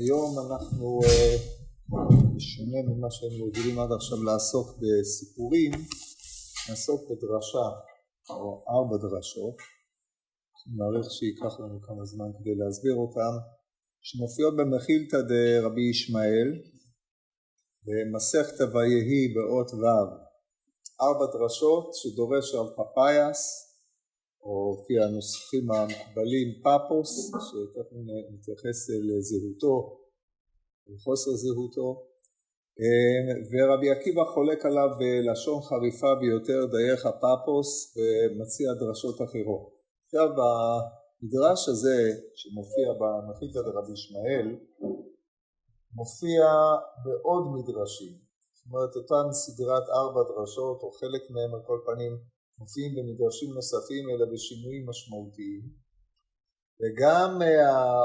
היום אנחנו, בשונה ממה שהיינו רגילים עד עכשיו לעסוק בסיפורים, נעסוק בדרשה, או ארבע דרשות, אני מעריך שייקח לנו כמה זמן כדי להסביר אותם, שמופיעות במחילתא דרבי ישמעאל, במסכתא ויהי באות ו', ארבע דרשות שדורש רב פפאיאס, או לפי הנוסחים המקובלים פאפוס, שתכף נתייחס לזהותו וחוסר זהותו, ורבי עקיבא חולק עליו בלשון חריפה ביותר דייך הפאפוס ומציע דרשות אחרות. עכשיו במדרש הזה שמופיע במחיקה דרבי ישמעאל מופיע בעוד מדרשים, זאת אומרת אותם סדרת ארבע דרשות או חלק מהם על כל פנים מופיעים במדרשים נוספים אלא בשינויים משמעותיים וגם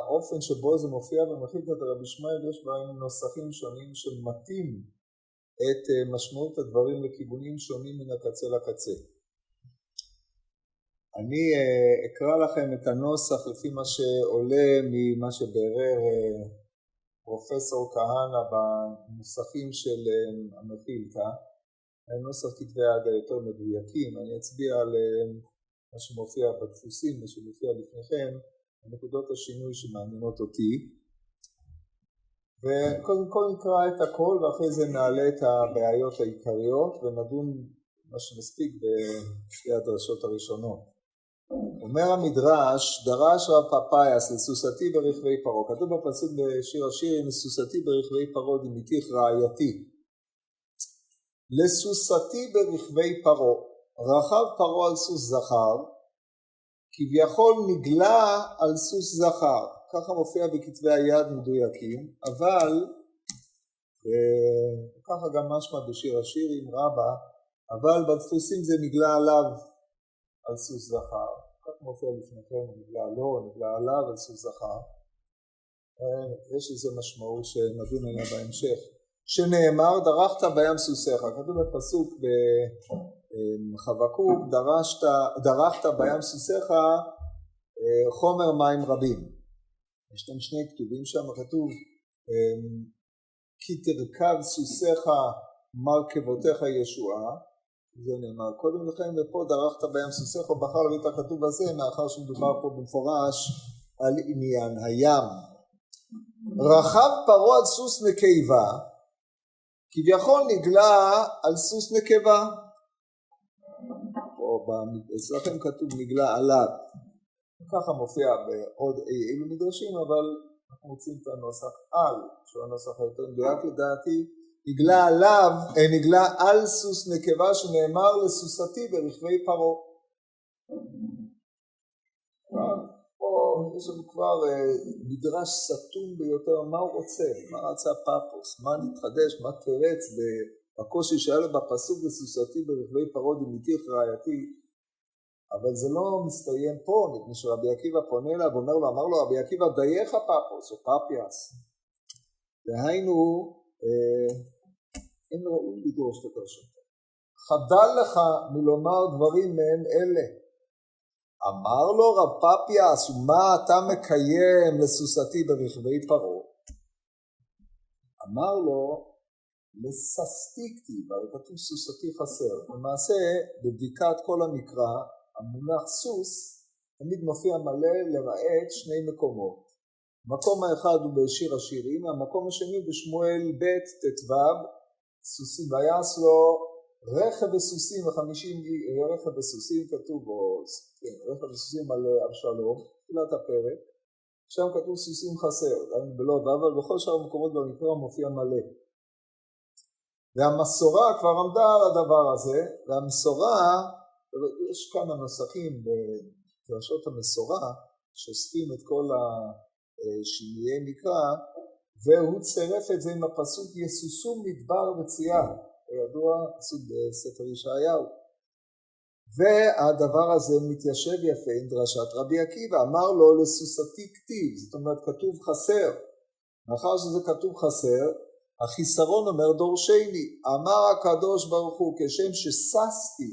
האופן שבו זה מופיע במחיקת רבי ישמעאל יש בהם נוסחים שונים שמטים את משמעות הדברים לכיוונים שונים מן הקצה לקצה. אני אקרא לכם את הנוסח לפי מה שעולה ממה שבירר פרופסור כהנא בנוסחים של המחילתא נוסח כתבי היד היותר מדויקים, אני אצביע על מה שמופיע בדפוסים, מה שמופיע לפניכם, נקודות השינוי שמעניינות אותי. וקודם כל נקרא את הכל ואחרי זה נעלה את הבעיות העיקריות ונדון מה שנספיק בשתי הדרשות הראשונות. אומר המדרש, דרש רב פפאיאס לסוסתי ברכבי פרעה, כתוב בפסוק בשיר השירים, לסוסתי ברכבי פרעה דמיתיך רעייתי לסוסתי ברכבי פרעה, רכב פרעה על סוס זכר, כביכול נגלה על סוס זכר, ככה מופיע בכתבי היד מדויקים, אבל ככה גם משמע בשיר השירים רבה, אבל בדפוסים זה נגלה עליו על סוס זכר, כך מופיע לפניכם, נגלה לו, נגלה עליו על סוס זכר, יש לזה משמעות שנדון עליה בהמשך. שנאמר דרכת בים סוסיך, כתוב בפסוק בחבקוק דרכת בים סוסיך חומר מים רבים. יש כאן שני כתובים שם, כתוב כי תרכב סוסיך מרכבותיך ישועה, זה נאמר קודם לכן, ופה דרכת בים סוסיך, הוא בחר להביא את הכתוב הזה מאחר שמדובר פה במפורש על עניין הים. רכב פרעה על סוס נקבה כביכול נגלה על סוס נקבה, או אצלכם כתוב נגלה עליו, ככה מופיע בעוד אי אילו מדרשים, אבל אנחנו מוצאים את הנוסח על, שהוא הנוסח היותר מדויק לדעתי, נגלה עליו, נגלה על סוס נקבה שנאמר לסוסתי ברכבי פרעה. יש לנו כבר מדרש סתום ביותר, מה הוא רוצה, מה רצה פאפוס, מה נתחדש, מה תרץ? בקושי שהיה לו בפסוק בסוסתי ברכבי פרעה דמיתיך רעייתי, אבל זה לא מסתיים פה, מפני שרבי עקיבא פונה אליו ואומר לו, אמר לו רבי עקיבא דייך פאפוס או פאפיאס, דהיינו אין ראוי לדרוש את הדרשות. חדל לך מלומר דברים מעין אלה אמר לו רב פפיאס, ומה אתה מקיים לסוסתי ברכבי פרעה? אמר לו, לססתי כתיב, הרי כתוב סוסתי חסר. למעשה, בבדיקת כל המקרא, המונח סוס תמיד מופיע מלא למעט שני מקומות. המקום האחד הוא בשיר השירים, המקום השני בשמואל ב' ט"ו, סוסי ויעש לו רכב וסוסים וחמישים רכב וסוסים כתוב בו, כן, רכב וסוסים על אבשלום, תחילת הפרק, שם כתוב סוסים חסר, בלא אבל בכל שאר המקומות במקרא מופיע מלא. והמסורה כבר עמדה על הדבר הזה, והמסורה, יש כמה נוסחים בדרשות המסורה שאוספים את כל השינויי מקרא, והוא צירף את זה עם הפסוק יסוסו מדבר וצייה. כידוע פסוק בספר ישעיהו. והדבר הזה מתיישב יפה עם דרשת רבי עקיבא, אמר לו לסוסתי כתיב, זאת אומרת כתוב חסר, מאחר שזה כתוב חסר, החיסרון אומר דורשני, אמר הקדוש ברוך הוא כשם שששתי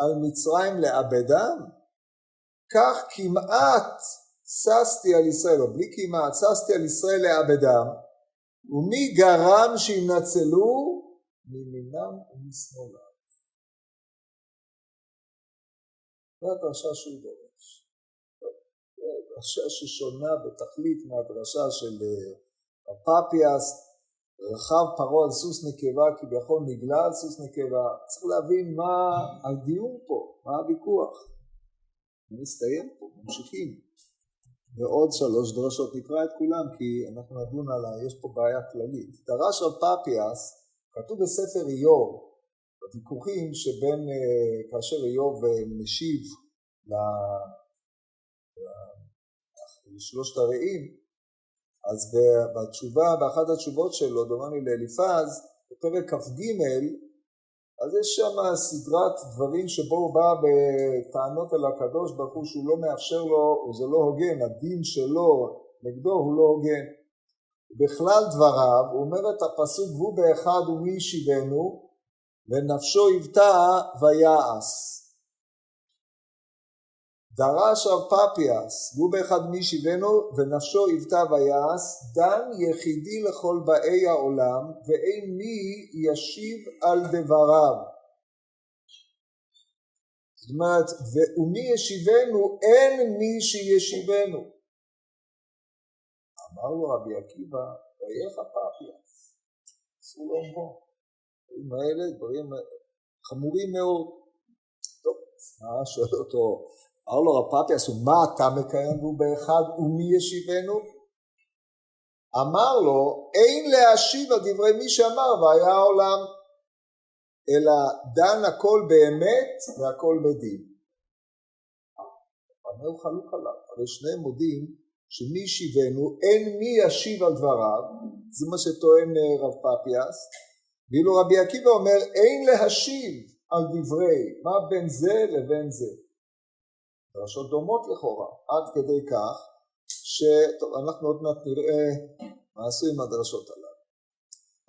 על מצרים לאבדם, כך כמעט ששתי על ישראל, או בלי כמעט, ששתי על ישראל לעבדם, ומי גרם שינצלו? מימינם ומשמאלם. זו הדרשה שהוא דורש. דרשה ששונה בתכלית מהדרשה של הפפיאס, אה, רכב פרעה על סוס נקבה, כביכול נגלה על סוס נקבה. צריך להבין מה הדיון פה, מה הוויכוח. מסתיים פה, ממשיכים. ועוד שלוש דרשות, נקרא את כולם כי אנחנו נדון על ה... יש פה בעיה כללית. דרש רב פפיאס, כתוב בספר איוב, בוויכוחים שבין, אה, כאשר איוב אה, משיב לשלושת הרעים, אז בתשובה, באחת התשובות שלו, דומני לאליפז, בפרק כ"ג, אז יש שם סדרת דברים שבו הוא בא בטענות אל הקדוש ברוך הוא שהוא לא מאפשר לו, זה לא הוגן, הדין שלו נגדו הוא לא הוגן. בכלל דבריו, הוא אומר את הפסוק והוא באחד ומי ישיבנו ונפשו היוותה ויעש. דרש רב פפיאס, והוא באחד מי ישיבנו ונפשו היוותה ויעש, דן יחידי לכל באי העולם ואין מי ישיב על דבריו. זאת אומרת, ומי ישיבנו אין מי שישיבנו. אמר לו רבי עקיבא, ויך פפיאס, אסור לאומרו. הדברים האלה דברים חמורים מאוד. טוב, מה שואל אותו אמר לו רב פפיאס, ומה אתה מקיים והוא באחד ומי ישיבנו? אמר לו, אין להשיב על דברי מי שאמר והיה העולם, אלא דן הכל באמת והכל בדין. אומר חלוק עליו, הרי שניהם מודים שמי ישיבנו, אין מי ישיב על דבריו, זה מה שטוען אה, רב פפיאס, ואילו רבי עקיבא אומר, אין להשיב על דברי, מה בין זה לבין זה. דרשות דומות לכאורה, עד כדי כך שאנחנו עוד מעט נראה מה עשו עם הדרשות הללו.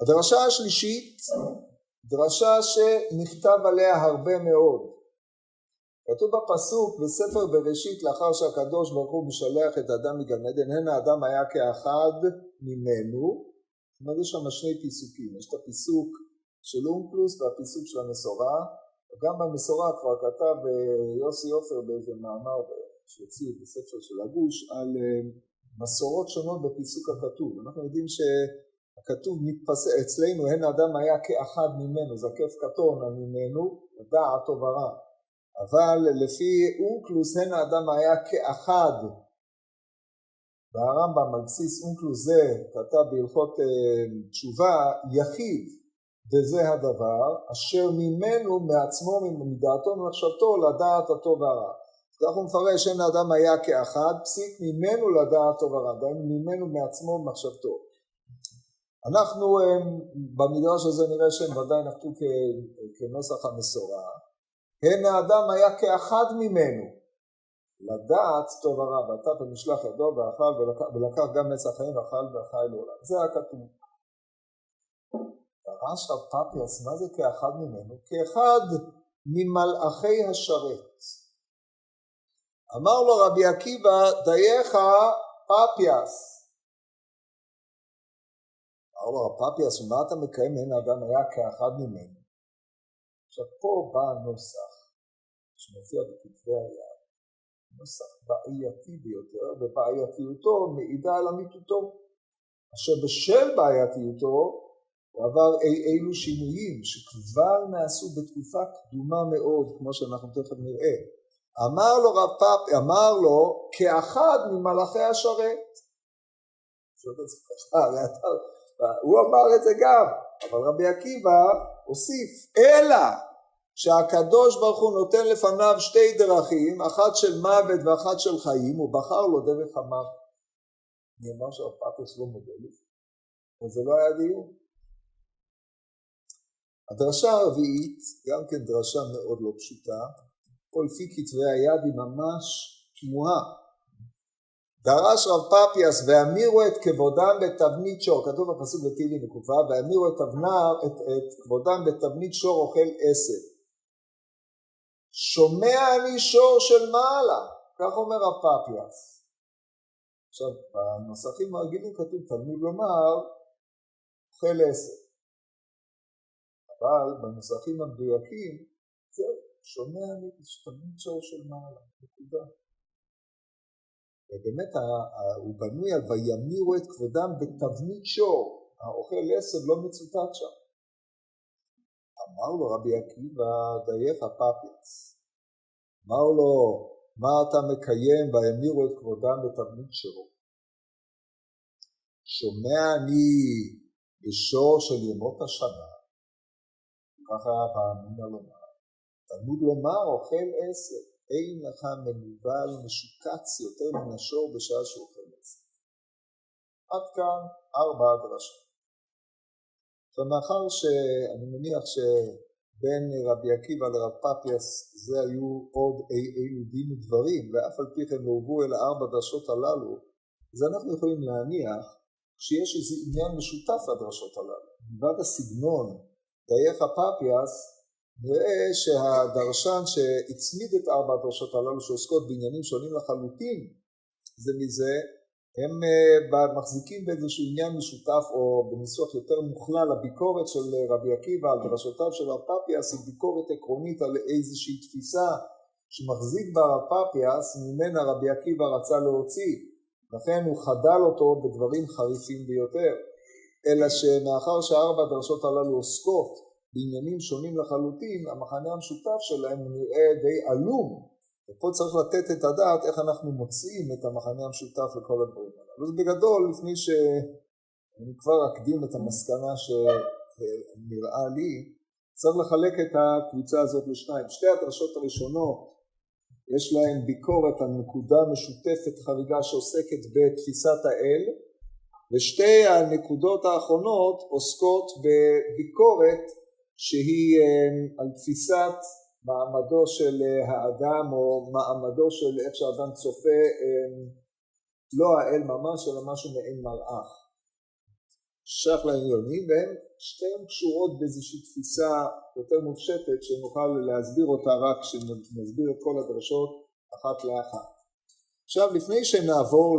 הדרשה השלישית, דרשה שנכתב עליה הרבה מאוד. כתוב בפסוק בספר בראשית לאחר שהקדוש ברוך הוא משלח את האדם מגן עדן, הן האדם היה כאחד ממנו, זאת אומרת יש שם שני פיסוקים, יש את הפיסוק של אונקלוס והפיסוק של המסורה, גם במסורה כבר כתב אה, יוסי עופר באיזה מאמר שהוציא בספר של הגוש על אה, מסורות שונות בפיסוק הכתוב. אנחנו יודעים שהכתוב מתפסק, אצלנו הן האדם היה כאחד ממנו, זקף קטון ממנו, דעת טוב ורע. אבל לפי אונקלוס הן האדם היה כאחד. והרמב"ם על בסיס אונקלוס זה כתב בהלכות אה, תשובה יחיד וזה הדבר אשר ממנו מעצמו מדעתו ומחשבתו לדעת הטוב והרע. כך הוא מפרש אין האדם היה כאחד פסיק ממנו לדעת טוב ורע, דהיינו ממנו מעצמו ומחשבתו. אנחנו במדרש הזה נראה שהם ודאי נחתו כנוסח המסורה. הן האדם היה כאחד ממנו לדעת טוב ורע, ואתה במשלח ידו ואכל ולקח גם עץ החיים ואכל ואכל לעולם. זה הכתוב. דרש רב פפיאס, מה זה כאחד ממנו? כאחד ממלאכי השרת. אמר לו רבי עקיבא, דייך פפיאס. אמר לו רב פפיאס, ומה אתה מקיים? אין האדם היה כאחד ממנו. עכשיו פה בא הנוסח שמופיע בכתבי היד, נוסח בעייתי ביותר, ובעייתיותו מעידה על אמיתותו. אשר בשל בעייתיותו הוא עבר אי אילו שינויים שכבר נעשו בתקופה קדומה מאוד, כמו שאנחנו תכף נראה. אמר לו רב פאפ, אמר לו, כאחד ממלאכי השרת. הוא אמר את זה גם, אבל רבי עקיבא הוסיף, אלא שהקדוש ברוך הוא נותן לפניו שתי דרכים, אחת של מוות ואחת של חיים, הוא בחר לו דרך המוות. אני אומר שהרב פאפוס לא מודה לזה, אבל זה לא היה דיון. הדרשה הרביעית, גם כן דרשה מאוד לא פשוטה, פה לפי כתבי היד היא ממש תמוהה. דרש רב פפיאס והמירו את כבודם בתבנית שור, כתוב בפסוק בתהילים בקופה, והמירו את, את, את כבודם בתבנית שור אוכל עשב. שומע אני שור של מעלה, כך אומר רב פפיאס. עכשיו, בנוסחים הרגילים כתוב תלמוד לומר, אוכל עשר. אבל בנוסחים המדויקים, זהו, שומע מתלמיד שור של מעלה, נקודה. ובאמת הוא בנוי על וימירו את כבודם בתבנית שור, האוכל עשב לא מצוטט שם. אמר לו רבי עקיבא דייך פפיאס, אמר לו מה אתה מקיים וימירו את כבודם בתבנית שור? שומע אני בשור של ימות השנה, ככה פעמים לומר, תלמוד לומר אוכל עשב, אין לך מנוול משוקץ יותר מן השור בשעה שהוא אוכל עשב. עד כאן ארבע דרשות. ומאחר שאני מניח שבין רבי עקיבא לרב פפיאס זה היו עוד אי אילו דין ודברים ואף על פי כן לא הובאו אל הארבע דרשות הללו אז אנחנו יכולים להניח שיש איזה עניין משותף לדרשות הללו. מלבד הסגנון דייך פפיאס נראה שהדרשן שהצמיד את ארבע הדרשות הללו שעוסקות בעניינים שונים לחלוטין זה מזה הם אה, מחזיקים באיזשהו עניין משותף או בניסוח יותר מוכלל הביקורת של רבי עקיבא על דרשותיו של הרב פפיאס היא ביקורת עקרונית על איזושהי תפיסה שמחזיק בה הרב פפיאס ממנה רבי עקיבא רצה להוציא. לכן הוא חדל אותו בדברים חריפים ביותר. אלא שמאחר שארבע הדרשות הללו עוסקות בעניינים שונים לחלוטין המחנה המשותף שלהם נראה די עלום ופה צריך לתת את הדעת איך אנחנו מוצאים את המחנה המשותף לכל הדברים האלה. אז בגדול, לפני שאני כבר אקדים את המסקנה שנראה לי, צריך לחלק את הקבוצה הזאת לשניים. שתי הדרשות הראשונות יש להן ביקורת על נקודה משותפת חריגה שעוסקת בתפיסת האל, ושתי הנקודות האחרונות עוסקות בביקורת שהיא אה, על תפיסת מעמדו של אה, האדם או מעמדו של איך שהאדם צופה אה, לא האל ממש אלא משהו מעין מלאך שייך לעניונים והן שתיהן קשורות באיזושהי תפיסה יותר מופשטת שנוכל להסביר אותה רק כשנסביר את כל הדרשות אחת לאחת. עכשיו לפני שנעבור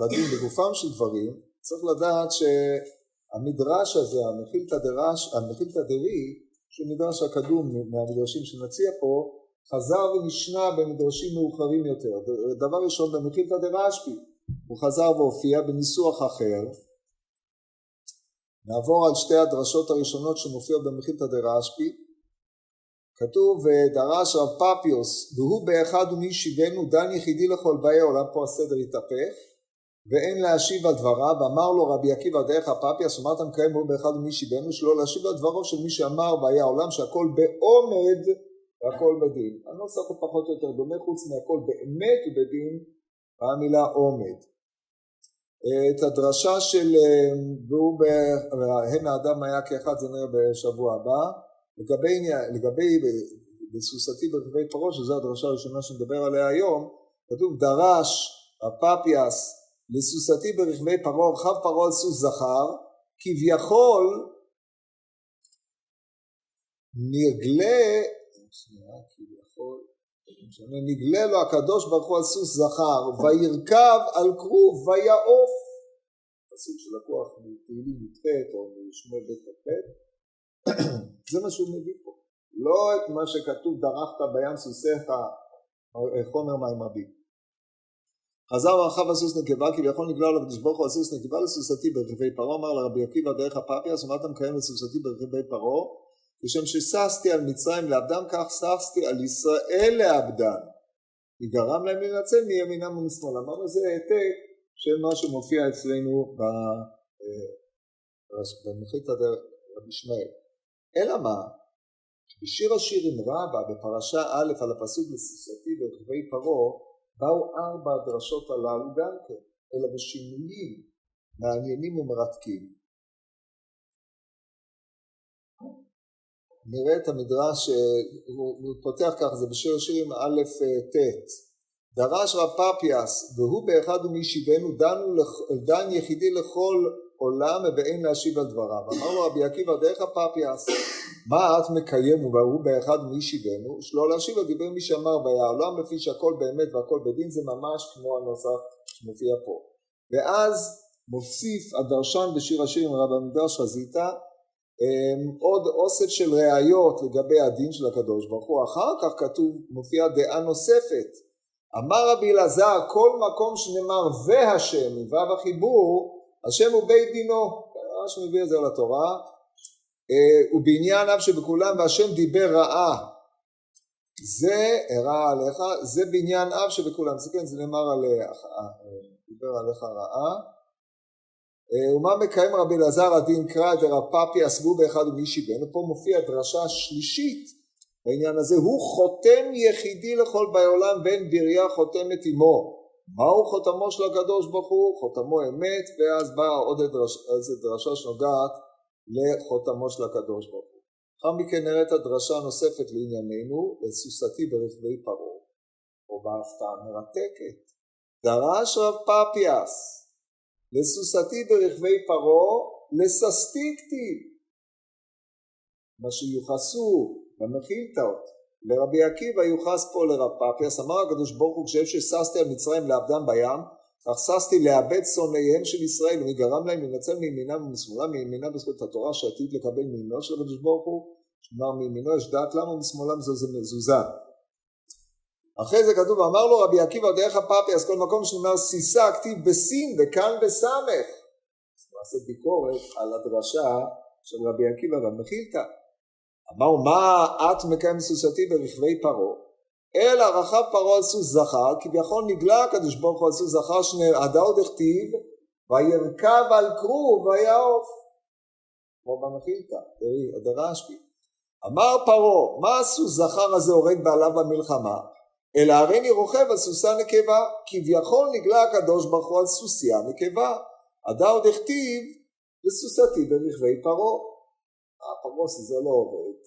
לדין בגופם של דברים צריך לדעת שהמדרש הזה המכילתא דרי שהוא מדרש הקדום מהמדרשים שנציע פה, חזר ונשנה במדרשים מאוחרים יותר. דבר ראשון במחילתא דרשב"י, הוא חזר והופיע בניסוח אחר. נעבור על שתי הדרשות הראשונות שמופיעות במחילתא דרשב"י. כתוב ודרש רב פפיוס והוא באחד ומי שיבנו דן יחידי לכל באי העולם פה הסדר התהפך ואין להשיב על דבריו, אמר לו רבי עקיבא דרך הפפיאס, אמרת מקיים בו באחד ממי שיבנו, שלא להשיב על דברו של מי שאמר והיה עולם שהכל בעומד והכל בדין. הנוסח הוא פחות או יותר דומה, חוץ מהכל באמת ובדין, המילה עומד. את הדרשה של והוא הן האדם היה כאחד זה נראה בשבוע הבא, לגבי, לגבי בסוסתי ברכבי פרעה, שזו הדרשה הראשונה שנדבר עליה היום, כתוב דרש הפפיאס לסוסתי ברכבי פרעה, רכב פרעה על סוס זכר, כביכול נגלה, כביכול, נגלה לו הקדוש ברוך הוא על סוס זכר, וירכב על כרוב ויעוף, פסוק שלקוח מתהילים י"ח או משמואל ב' כ"ח, זה מה שהוא מביא פה, לא את מה שכתוב דרכת בים סוסיך חומר מים רבים. חזר ורחב הסוס נקבה כביכול נגלה לו הקדוש ברוך הוא הסוס נקבה לסוסתי ברכבי פרעה אמר לרבי עקיבא דרך הפפיאס ומה אתה מקיים לסוסתי ברכבי פרעה כשם שששתי על מצרים לעבדם כך ששתי על ישראל לעבדן וגרם להם להינצל מימינם ומשמאל אמרנו זה העתק של מה שמופיע אצלנו במחית רבי שמעאל אלא מה? בשיר השירים רבה בפרשה א' על הפסוק לסוסתי ברכבי פרעה באו ארבע הדרשות הללו גם כן, אלא בשינויים מעניינים ומרתקים. נראה את המדרש, הוא פותח כך, זה בשיר השירים א' ט' דרש רב פפיאס והוא באחד ומי שיבנו דן יחידי לכל עולם ובאין להשיב על דבריו. אמר לו רבי עקיבא דרך הפפיאס מה את מקיים ובהוא באחד מי שיבנו שלא להשיב על דברי מי שאמר והיה עולם לפי שהכל באמת והכל בדין זה ממש כמו הנוסח שמופיע פה. ואז מוסיף הדרשן בשיר השירים רב המדרש חזיתא אמ, עוד אוסף של ראיות לגבי הדין של הקדוש ברוך הוא, אחר כך כתוב, מופיעה דעה נוספת, אמר רבי אלעזר כל מקום שנאמר והשם, מו"ב החיבור, השם הוא בית דינו, ממש מביא את זה לתורה, אה, ובעניין אף שבכולם והשם דיבר רעה, זה הרע עליך, זה בעניין אב שבכולם, זה כן, זה נאמר על, אה, אה, דיבר עליך רעה. ומה מקיים רבי אלעזר הדין? קרא דרב פאפי עסבו באחד ומישי בן ופה מופיע דרשה שלישית בעניין הזה. הוא חותם יחידי לכל באי עולם בריה חותמת עמו מהו חותמו של הקדוש ברוך הוא? חותמו אמת ואז באה עוד איזה דרשה שנוגעת לחותמו של הקדוש ברוך הוא. אחר מכן נראה את הדרשה הנוספת לענייננו לסוסתי ברכבי פרעה או בהפתעה מרתקת דרש רב פאפיאס לסוסתי ברכבי פרעה, לססתי. מה שיוחסו במחילתאות לרבי עקיבא יוחס פה לרב פאפיאס, אמר הקדוש ברוך הוא כשם שששתי על מצרים לאבדם בים, כך ששתי לאבד שונאיהם של ישראל ומי גרם להם לנצל מימינם ומשמאלם מימינם בזכות התורה שעתיד לקבל מימינו של הקדוש ברוך הוא, כלומר מימינו יש דעת למה ומשמאלם זו מזוזה אחרי זה כתוב, אמר לו רבי עקיבא דרך הפאפי, אז כל מקום שנאמר סיסה, כתיב בסין וכאן בסמך. נעשה ביקורת על הדרשה של רבי עקיבא במחילתא. אמר, מה את מקיים סוסתי ברכבי פרעה? אלא רכב פרעה על סוס זכר, כביכול נגלה הקדוש ברוך הוא על סוס זכר שנרעדה עוד הכתיב, וירכב על כרוב ויעוף. כמו במחילתא, תראי, הדרשב"י. אמר פרעה, מה הסוס זכר הזה הורג בעליו במלחמה? אלא הריני רוכב על סוסה נקבה, כביכול נגלה הקדוש ברוך הוא על סוסיה נקבה, עדה עוד הכתיב לסוסתי ברכבי פרעה. הפרוס זה לא עובד.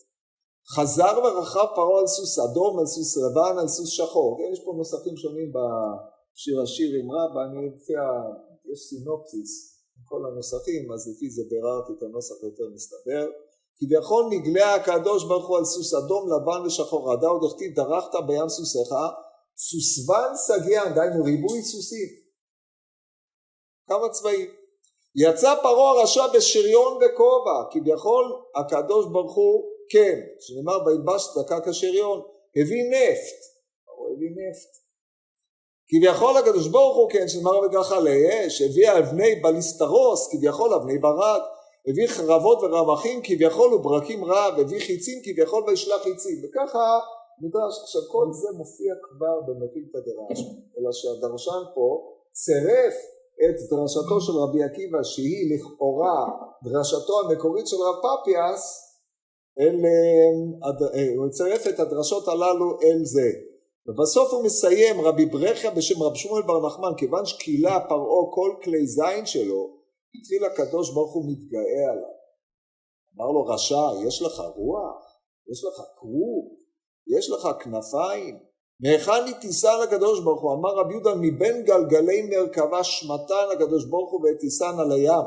חזר ורכב פרעה על סוס אדום, על סוס לבן, על סוס שחור. כן, יש פה נוסחים שונים בשיר השיר עם רבא, אני לפי ה... יש סינופסיס עם כל הנוסחים, אז לפי זה ביררתי את הנוסח יותר מסתבר. כביכול נגלה הקדוש ברוך הוא על סוס אדום, לבן ושחור, רדה עוד הכתיב דרכת בים סוסיך, סוסבן סגיין, דהיינו ריבוי סוסים. כמה צבעים. יצא פרעה הרשע בשריון וכובע, כביכול הקדוש ברוך הוא, כן, שנאמר וילבש צדקה כשריון, הביא נפט, פרעה הביא נפט. כביכול הקדוש ברוך הוא, כן, שנאמר בגחלי אש, הביא אבני בליסטרוס, כביכול אבני ברד, הביא חרבות ורמחים כביכול וברקים רב, הביא חיצים כביכול וישלח חיצים, וככה נדרש, עכשיו כל זה מופיע כבר במקילתא דרש, אלא שהדרשן פה צירף את דרשתו של רבי עקיבא שהיא לכאורה דרשתו המקורית של רב פפיאס אל, אה, הוא צירף את הדרשות הללו אל זה ובסוף הוא מסיים רבי ברכיה בשם רב שמואל בר נחמן כיוון שכילה פרעה כל כלי זין שלו התחיל הקדוש ברוך הוא מתגאה עליו. אמר לו רשע, יש לך רוח? יש לך כרוב? יש לך כנפיים? מהיכן היא תישא לקדוש ברוך הוא? אמר רבי יהודה מבין גלגלי מרכבה שמתן הקדוש ברוך הוא ותישן על הים.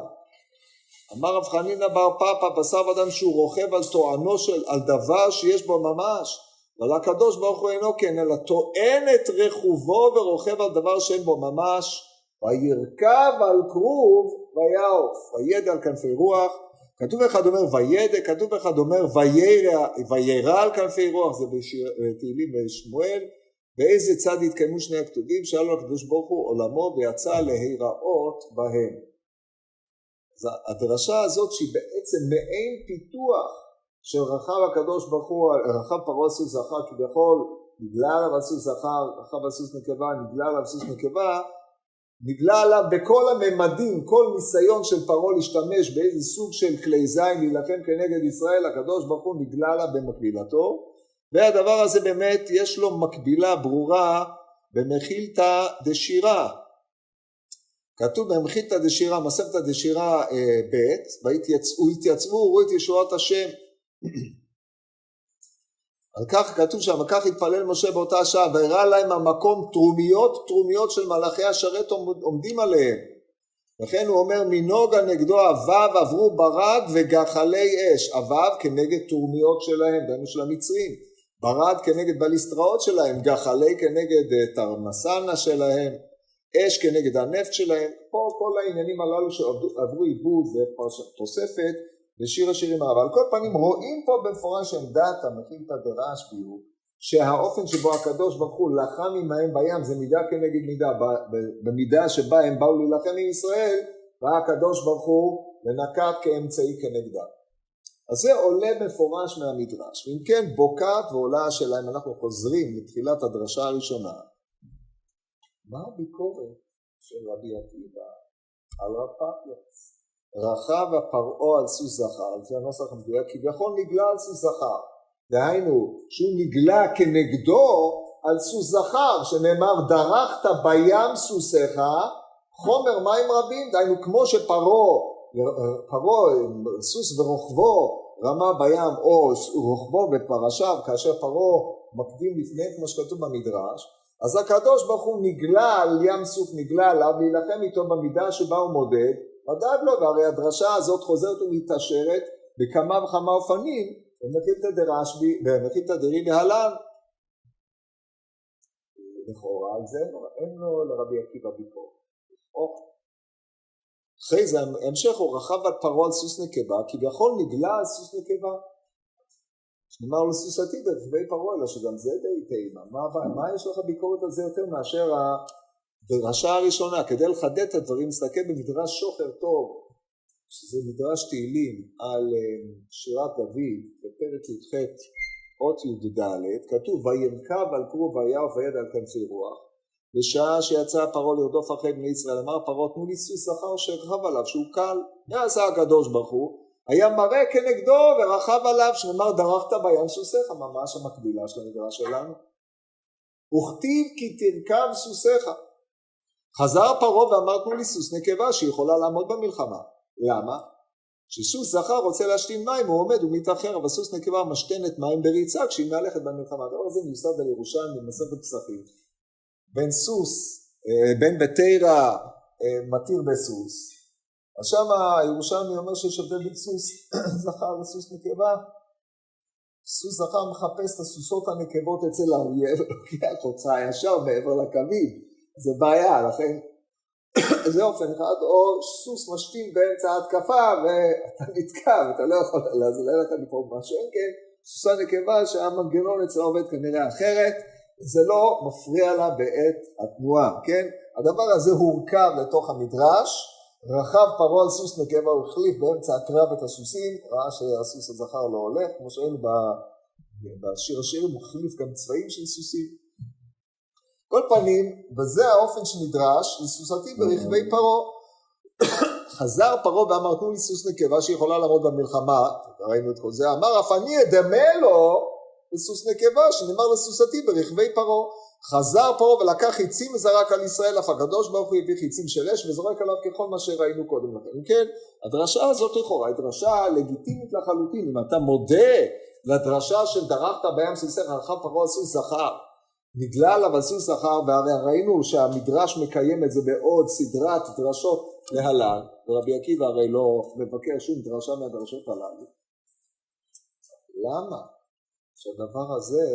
אמר רב חנינא בר פפא בשר אדם שהוא רוכב על טוענו של, על דבר שיש בו ממש אבל הקדוש ברוך הוא אינו כן אלא טוען את רכובו ורוכב על דבר שאין בו ממש וירכב על כרוב ויעוף, וידע על כנפי רוח, כתוב אחד אומר וידע, כתוב אחד אומר וירא על כנפי רוח, זה בתהילים בשמואל, באיזה צד התקיימו שני הכתובים, שאלו הקדוש ברוך הוא עולמו ויצא להיראות בהם. אז הדרשה הזאת שהיא בעצם מעין פיתוח של רחב הקדוש ברוך הוא, רחב פרעה סוס זכר כביכול, נגלה עליו הסוס זכר, רחב הסוס נקבה, נגלה עליו סוס נקבה, נגלה עליו בכל הממדים, כל ניסיון של פרעה להשתמש באיזה סוג של כלי זין להילחם כנגד ישראל, הקדוש ברוך הוא נגלה עליו במקבילתו, והדבר הזה באמת יש לו מקבילה ברורה במחילתא דשירה. כתוב במחילתא דשירה, מסכתא דשירה אה, ב', והתייצבו וראו את ישועת השם על כך כתוב שם, וכך התפלל משה באותה שעה, והראה להם המקום תרומיות תרומיות של מלאכי השרת עומדים עליהם. לכן הוא אומר מנוגה נגדו הוו עברו ברד וגחלי אש, הוו כנגד תרומיות שלהם, דהיינו של המצרים, ברד כנגד בליסטראות שלהם, גחלי כנגד אה, תרמסנה שלהם, אש כנגד הנפט שלהם, פה כל העניינים הללו שעברו עיבוד זה תוספת בשיר השירים הרבה. על כל פנים רואים פה במפורש עמדת המכילתא דרשב"י הוא שהאופן שבו הקדוש ברוך הוא לחם עמהם בים זה מידה כנגד מידה, במידה שבה הם באו להילחם עם ישראל, בא הקדוש ברוך הוא ונקט כאמצעי כנגדם. אז זה עולה מפורש מהמדרש, ואם כן בוקעת ועולה השאלה אם אנחנו חוזרים לתחילת הדרשה הראשונה, מה הביקורת של רבי עקיבא על רב פפיוס? רכב הפרעה על סוס זכר, לפי הנוסח המדויק, כביכול נגלה על סוס זכר. דהיינו, שהוא נגלה כנגדו על סוס זכר, שנאמר דרכת בים סוסיך, חומר מים רבים, דהיינו כמו שפרעה פרעה, סוס ורוכבו רמה בים או רוכבו בפרשיו כאשר פרעה מקדים לפני כמו שכתוב במדרש אז הקדוש ברוך הוא נגלה על ים סוף נגלה עליו להילחם איתו במידה שבה הוא מודד מדד לו והרי הדרשה הזאת חוזרת ומתעשרת בכמה וכמה אופנים במחילתא דרשב"י במחילתא דרי להלן לכאורה על זה אין לו לרבי עקיבא ביקורת אחרי זה המשך הוא רכב על פרעה על סוס נקבה, כביכול נגלה על סוס נקבה. שנאמר לו סוס עתיד רכבי פרעה, אלא שגם זה די טעימה. מה, מה יש לך ביקורת על זה יותר מאשר הדרשה הראשונה? כדי לחדד את הדברים, נסתכל במדרש שוחר טוב, שזה מדרש תהילים על אה, שירת דוד, בפרק י"ח אות י"ד, כתוב וירכב על כרוב ויער ויד על כנפי רוח. בשעה שיצא פרעה לרדוף אחרי בני ישראל, אמר פרעה תנו לי סוס זכר שרכב עליו שהוא קל, מה עשה הקדוש ברוך הוא? היה מראה כנגדו ורכב עליו שנאמר דרכת בים סוסיך, ממש המקבילה של המדרש שלנו. וכתיב כי תרכב סוסיך. חזר פרעה ואמר תנו לי סוס נקבה שיכולה לעמוד במלחמה. למה? כשסוס זכר רוצה להשתין מים הוא עומד ומתאחר אבל סוס נקבה משתנת מים בריצה כשהיא מהלכת במלחמה. הדבר הזה מיוסד על ירושלים במסכת פסחים. בן סוס, אה, בן בתירא אה, מתיר בסוס, אז שם הירושלמי אומר שיש הבדל בין סוס זכר וסוס נקבה. סוס זכר מחפש את הסוסות הנקבות אצל האויב ולוקח אותך ישר מעבר לקווים, זה בעיה, לכן זה אופן אחד, או סוס משתין באמצע ההתקפה ואתה נתקע ואתה לא יכול לעזור לך מפה מה שאין כן, סוסה נקבה שהמנגנון אצלה עובד כנראה אחרת זה לא מפריע לה בעת התנועה, כן? הדבר הזה הורכב לתוך המדרש, רכב פרעה על סוס נקבה, הוא החליף באמצע הקרב את הסוסים, ראה שהסוס הזכר לא הולך, כמו שראינו בשיר השירים, הוא החליף גם צבעים של סוסים. כל פנים, וזה האופן שנדרש לסוסתי ברכבי פרעה. חזר פרעה ואמר תנו לי סוס נקבה שיכולה לעמוד במלחמה, ראינו את כל זה, אמר אף אני אדמה לו לסוס נקבה שנאמר לסוסתי ברכבי פרעה. חזר פרעה ולקח חיצים וזרק על ישראל, אף הקדוש ברוך הוא הביא חיצים של אש וזורק עליו ככל מה שראינו קודם לכן. אם כן, הדרשה הזאת לכאורה היא דרשה לגיטימית לחלוטין. אם אתה מודה לדרשה של דרכת בים סוסך, רחב פרעה סוס זכר, על סוס זכר, והרי ראינו שהמדרש מקיים את זה בעוד סדרת דרשות להלן, ורבי עקיבא הרי לא מבקר שום דרשה מהדרשות הללו. למה? שהדבר הזה,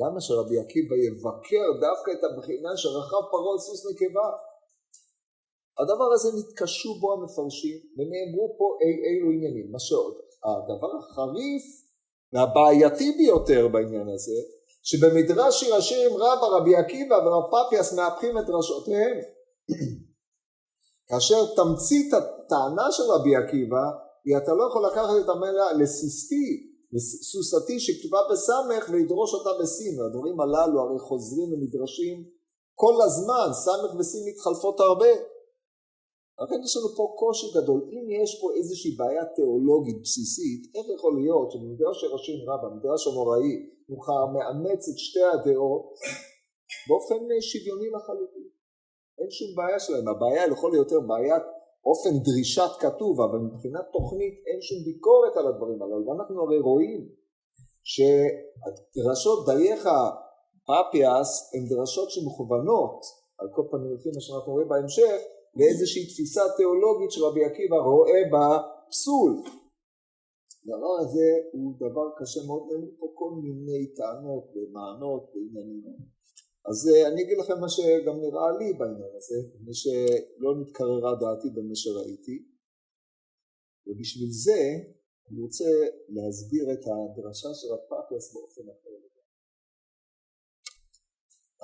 למה שרבי עקיבא יבקר דווקא את הבחינה שרכב פרעה סוס נקבה? הדבר הזה נתקשו בו המפרשים ונאמרו פה אי אילו עניינים. מה שעוד, הדבר החריף והבעייתי ביותר בעניין הזה, שבמדרש שיר השירים רבא רבי עקיבא ורב פפיאס מהפכים את דרשותיהם. כאשר תמצית הטענה של רבי עקיבא היא אתה לא יכול לקחת את המילה לסיסטי סוסתי שכתובה בסמך ולדרוש אותה בסין, הדברים הללו הרי חוזרים ומדרשים כל הזמן, סמך וסין מתחלפות הרבה. לכן יש לנו פה קושי גדול, אם יש פה איזושהי בעיה תיאולוגית בסיסית, איך יכול להיות שבמדרש הראשים רבה, במדרש הנוראי, נוכל מאמץ את שתי הדעות באופן שוויוני לחלוטין. אין שום בעיה שלהם, הבעיה לכל היותר בעיית אופן דרישת כתוב, אבל מבחינת תוכנית אין שום ביקורת על הדברים הללו, ואנחנו הרי רואים שדרשות דייך פפיאס הן דרשות שמכוונות, על כל פנים לפי מה שאנחנו רואים בהמשך, לאיזושהי תפיסה תיאולוגית שרבי עקיבא רואה בה פסול. הדבר הזה הוא דבר קשה מאוד, אין פה כל מיני טענות ומענות ועניינים. אז אה, אני אגיד לכם מה שגם נראה לי בעניין הזה, מי שלא נתקררה דעתי במה שראיתי, ובשביל זה אני רוצה להסביר את הדרשה של הפאפס באופן אחר.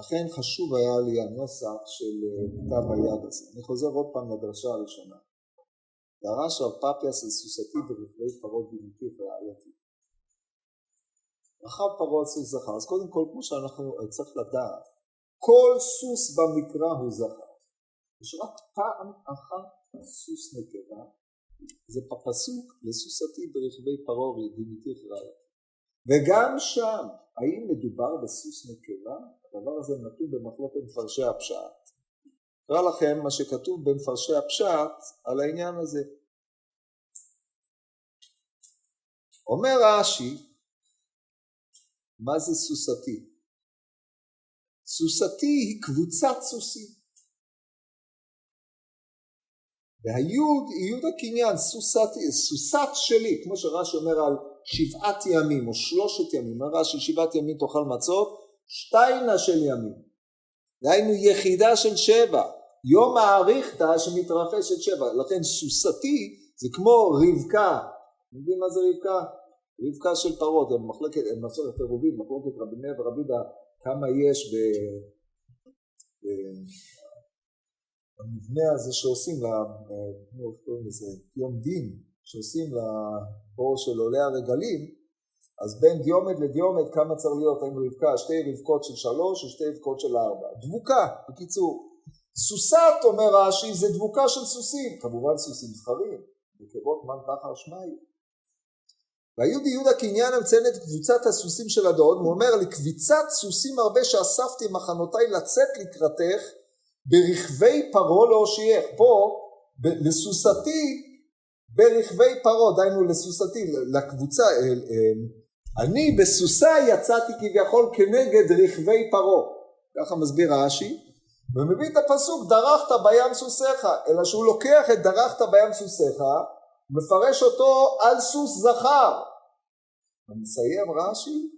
לכן חשוב היה לי הנוסח של אה, כתב היד הזה. אני חוזר עוד פעם לדרשה הראשונה. דרש רב פאפיאס על סוסתי ברכבי פרות בימתי ורעייתי. רכב פרעה סוס זכר. אז קודם כל, כמו שאנחנו צריך לדעת, כל סוס במקרא הוא זכר. יש רק פעם אחת סוס נקבה, זה בפסוק לסוסתי ברכבי פרעה ודימיתיך רעייתי. וגם שם, האם מדובר בסוס נקבה? הדבר הזה נתון במחלוקת מפרשי הפשט. אקרא לכם מה שכתוב במפרשי הפשט על העניין הזה. אומר רש"י, מה זה סוסתי? סוסתי היא קבוצת סוסים. והיוד יוד הקניין, סוסת, סוסת שלי, כמו שרש"י אומר על שבעת ימים או שלושת ימים, רש"י שבעת ימים תאכל מצות, שתיינה של ימים. דהיינו יחידה של שבע, יום האריכתא שמתרחשת שבע, לכן סוסתי זה כמו רבקה, אתם יודעים מה זה רבקה? רבקה של פרות, הם מחלקת, הם מסורת עירובין, מחלוקת רבי מאיר ורבי דה, כמה יש ב... במבנה הזה שעושים, איך קוראים לזה, יום דין, שעושים לבור של עולי הרגלים, אז בין דיומד לדיומד כמה צריך להיות, האם רבקה, שתי רבקות של שלוש או שתי רבקות של ארבע, דבוקה, בקיצור. סוסת, אומר רש"י, זה דבוקה של סוסים, כמובן סוסים זכרים, נקבות מן תחר שמיא. והיהודי יהודה קניין המציין את קבוצת הסוסים של הדוד, הוא אומר לקביצת סוסים הרבה שאספתי מחנותיי לצאת לקראתך ברכבי פרעה להושיעך. פה לסוסתי ברכבי פרעה, דהיינו לסוסתי, לקבוצה, אה, אה, אני בסוסה יצאתי כביכול כנגד רכבי פרעה. ככה מסביר רש"י, ומביא את הפסוק דרכת בים סוסיך, אלא שהוא לוקח את דרכת בים סוסיך מפרש אותו על סוס זכר. ומסיים רש"י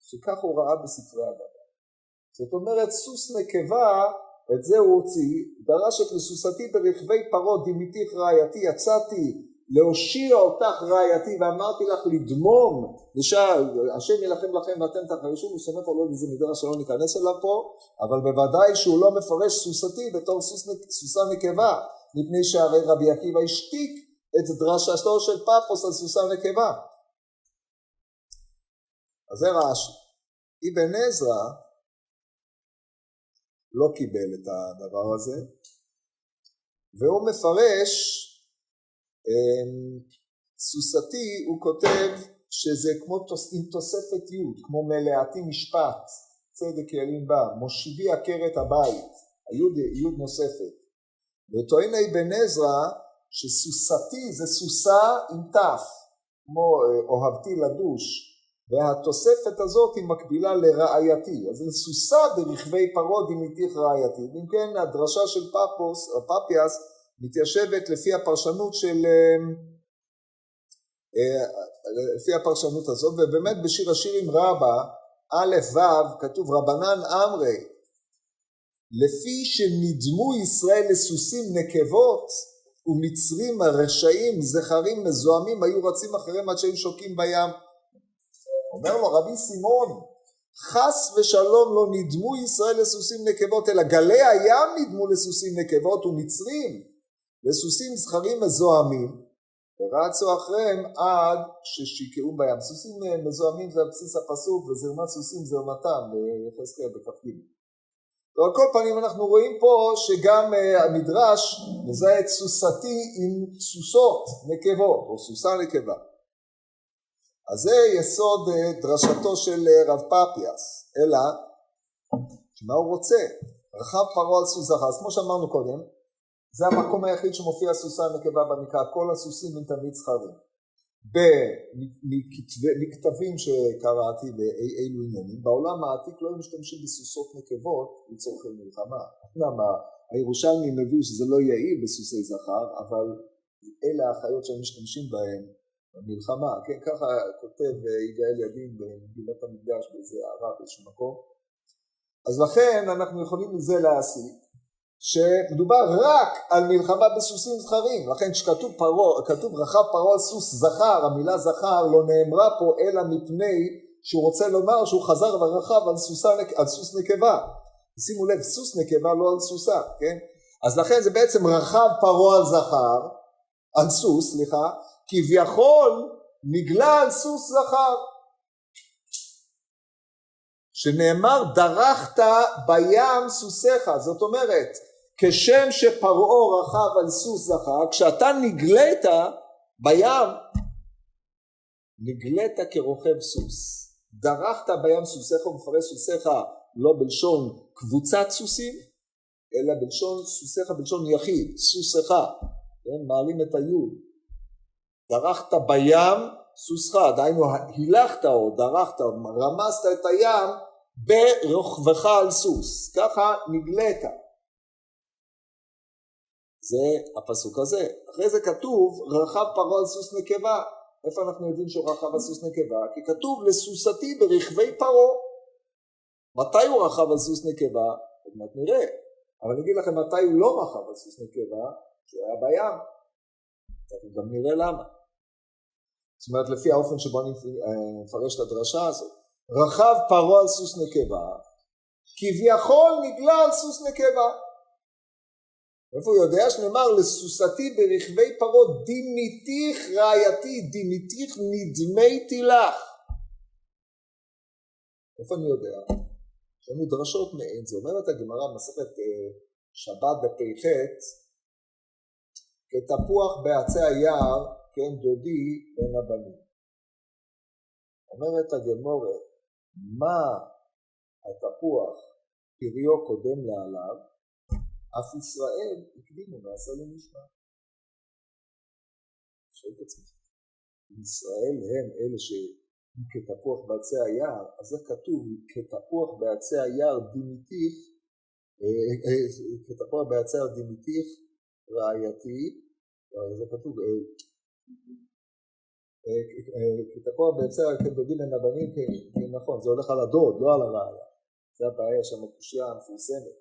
שכך הוא ראה בספרי הבא. זאת אומרת סוס נקבה, את זה הוא הוציא, דרש את לסוסתי ברכבי פרות דימיתיך רעייתי, יצאתי להושיע אותך רעייתי ואמרתי לך לדמום, ושאל, השם ילחם לכם ואתם תחרישו, הוא סומך על עוד איזה מדרש שלא ניכנס אליו פה, אבל בוודאי שהוא לא מפרש סוסתי בתור סוס, סוסה נקבה, מפני שהרי רבי עקיבא השתיק את דרשתו של פפוס על סוסה נקבה. אז זה רש"י. אבן עזרא לא קיבל את הדבר הזה, והוא מפרש, אמ, סוסתי, הוא כותב שזה כמו עם תוספת י', כמו מלאתי משפט, צדק ילין בה, מושיבי עקרת הבית, היוד יוד נוספת. וטוען אבן עזרא שסוסתי זה סוסה עם ת', כמו אה, אוהבתי לדוש, והתוספת הזאת היא מקבילה לרעייתי, אז זה סוסה ברכבי פרות דמיתיך רעייתי, ואם כן הדרשה של פפוס, פפיאס מתיישבת לפי הפרשנות של, אה, אה, לפי הפרשנות הזאת, ובאמת בשיר השירים רבה, א' ו', כתוב רבנן אמרי, לפי שנדמו ישראל לסוסים נקבות, ומצרים הרשעים, זכרים מזוהמים, היו רצים אחריהם עד שהיו שוקים בים. אומר לו רבי סימון, חס ושלום לא נדמו ישראל לסוסים נקבות, אלא גלי הים נדמו לסוסים נקבות ומצרים לסוסים זכרים מזוהמים, ורצו אחריהם עד ששיקעו בים. סוסים מזוהמים זה על בסיס הפסוק, וזרמת סוסים זרמתם, ביחזקאל בכ"ג. ועל כל פנים אנחנו רואים פה שגם uh, המדרש מזהה את סוסתי עם סוסות נקבות או סוסה נקבה. אז זה יסוד uh, דרשתו של uh, רב פפיאס, אלא מה הוא רוצה? רחב פרעה על סוס זכר, אז כמו שאמרנו קודם, זה המקום היחיד שמופיע סוסה נקבה במקרא, כל הסוסים הם תמיד זכרים. מכתבים שקראתי באילו עניינים, בעולם העתיק לא היו משתמשים בסוסות נקבות לצורכי מלחמה. למה? הירושלמי מביא שזה לא יעיל בסוסי זכר, אבל אלה החיות שהם משתמשים בהם במלחמה. כן, ככה כותב יגאל ידין במגילות המקדש באיזה הערה באיזשהו מקום. אז לכן אנחנו יכולים מזה להסיק שמדובר רק על מלחמה בסוסים זכרים, לכן כשכתוב פרעה, כתוב רכב פרעה על סוס זכר, המילה זכר לא נאמרה פה אלא מפני שהוא רוצה לומר שהוא חזר ורכב על, סוסה, על סוס נקבה. שימו לב, סוס נקבה לא על סוסה, כן? אז לכן זה בעצם רכב פרעה על זכר, על סוס, סליחה, כביכול נגלה על סוס זכר. שנאמר דרכת בים סוסיך, זאת אומרת כשם שפרעה רכב על סוס זכר, כשאתה נגלית בים, נגלית כרוכב סוס. דרכת בים סוסיך ומפרש סוסיך לא בלשון קבוצת סוסים, אלא בלשון סוסיך בלשון יחיד, סוסך, כן, מעלים את היוד. דרכת בים סוסך, דהיינו הילכת או דרכת, רמזת את הים ברוכבך על סוס, ככה נגלית. זה הפסוק הזה. אחרי זה כתוב רכב פרעה על סוס נקבה. איפה אנחנו יודעים שהוא רכב על סוס נקבה? כי כתוב לסוסתי ברכבי פרעה. מתי הוא רכב על סוס נקבה? עוד מעט נראה. אבל אני אגיד לכם מתי הוא לא רכב על סוס נקבה, שהוא היה בים. אנחנו גם נראה למה. זאת אומרת לפי האופן שבו אני מפרש את הדרשה הזאת. רכב פרעה על סוס נקבה, כביכול נגלה על סוס נקבה. איפה הוא יודע? שנאמר לסוסתי ברכבי פרות דימיתיך רעייתי דימיתיך נדמיתי לך איפה אני יודע? יש לנו דרשות מעין זה אומרת הגמרא במסכת אה, שבת בפ"ח כתפוח בעצי היער כן דודי בין הבנים אומרת הגמורת מה התפוח פריו קודם לעליו אף ישראל הקדימו נעשה למשמע. שואל את עצמך, אם ישראל הם אלה שהם כתפוח בעצי היער, אז איך כתוב כתפוח בעצי היער דימיתיך, אה, אה, כתפוח בעצי היער דימיתיך רעייתי, זה כתוב כתפוח בעצי היער כדודים בין הבנים, כן נכון, זה הולך על הדוד, לא על הרעיה, זה הבעיה שם הקושייה המפורסמת.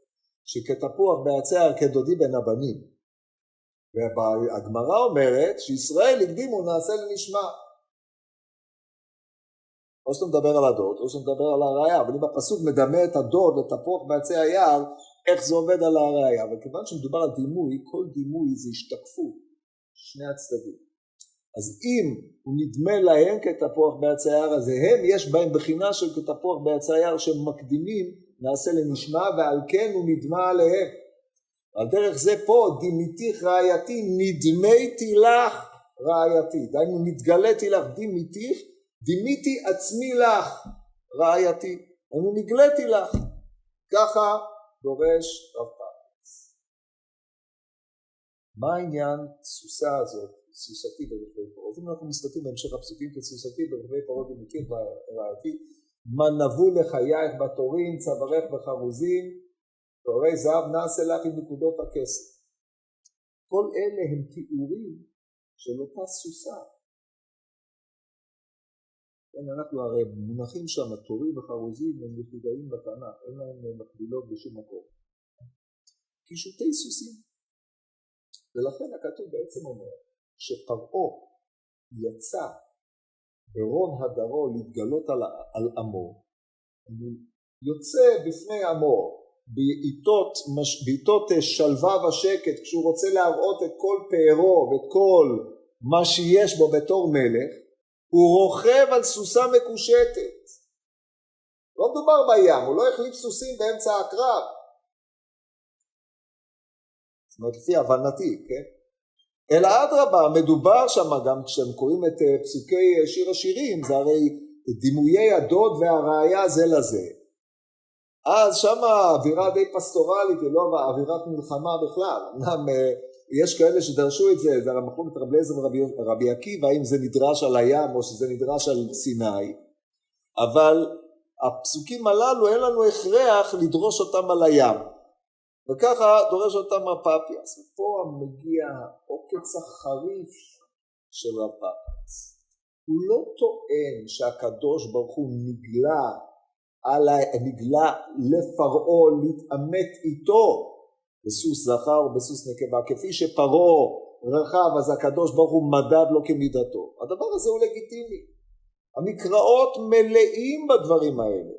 שכתפוח בעצי כדודי בין הבנים. והגמרא אומרת שישראל הקדימו נעשה לנשמע. או שאתה מדבר על הדוד, או שאתה מדבר על הראייה, אבל אם הפסוק מדמה את הדוד לתפוח בעצי היער, איך זה עובד על הראייה. אבל כיוון שמדובר על דימוי, כל דימוי זה השתקפות, שני הצדדים. אז אם הוא נדמה להם כתפוח בעצי היער, אז הם, יש בהם בחינה של כתפוח בעצי היער שהם מקדימים נעשה לנשמע ועל כן הוא נדמה עליהם. על דרך זה פה דימיתיך רעייתי נדמיתי לך רעייתי, דהיינו נתגליתי לך דימיתיך, דימיתי עצמי לך רעייתי, אני נגליתי לך, ככה דורש רב פרץ. מה העניין סוסה הזאת, סוסתי ברכבי פרות? אם אנחנו מסתכלים בהמשך הפסוקים כסוסתי ברכבי פרות ומכיר רעייתי מה נבוא לחייך בתורים, צווארך וחרוזים, תורי זהב נעשה לך עם נקודות הכסף. כל אלה הם תיאורים של אותה סוסה. כן, אנחנו הרי מונחים שם, תורים וחרוזים הם יחידאים בתנ"ך, אין להם מקבילות בשום מקום. קישוטי סוסים. ולכן הכתוב בעצם אומר שפרעה יצא ברון הדרו להתגלות על, על עמו, יוצא בפני עמו בעיתות, בעיתות אה, שלווה ושקט כשהוא רוצה להראות את כל פארו ואת כל מה שיש בו בתור מלך, הוא רוכב על סוסה מקושטת. לא מדובר בים, הוא לא החליף סוסים באמצע הקרב. זאת אומרת לפי הבנתי, כן? אלא אדרבה, מדובר שם גם כשאתם קוראים את אה, פסוקי אה, שיר השירים, זה הרי דימויי הדוד והראיה זה לזה. אז שם האווירה די פסטורלית, היא לא אווירת מלחמה בכלל. אמנם אה, יש כאלה שדרשו את זה, זה המחלוקת רבי אליעזר ורבי עקיבא, האם זה נדרש על הים או שזה נדרש על סיני, אבל הפסוקים הללו אין לנו הכרח לדרוש אותם על הים. וככה דורש אותם הפאפיאס. ופה מגיע העוקץ החריף של הפאפיאס. הוא לא טוען שהקדוש ברוך הוא נגלה על הנגלה לפרעה להתעמת איתו בסוס זכר ובסוס נקבה. כפי שפרעה רחב אז הקדוש ברוך הוא מדד לו כמידתו. הדבר הזה הוא לגיטימי. המקראות מלאים בדברים האלה.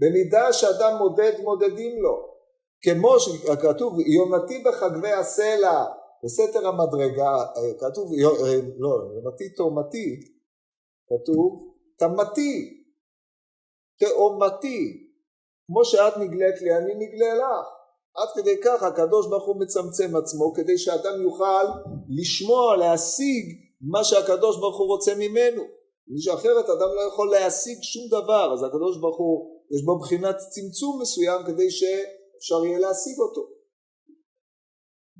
במידה שאדם מודד מודדים לו. כמו שכתוב יומתי בחגבי הסלע בסתר המדרגה כתוב לא יומתי תאומתי כתוב תמתי תאומתי כמו שאת נגלית לי אני נגלה לך עד כדי כך הקדוש ברוך הוא מצמצם עצמו כדי שאדם יוכל לשמוע להשיג מה שהקדוש ברוך הוא רוצה ממנו. מי שאחרת אדם לא יכול להשיג שום דבר. אז הקדוש ברוך הוא יש בו בחינת צמצום מסוים כדי שאפשר יהיה להשיג אותו.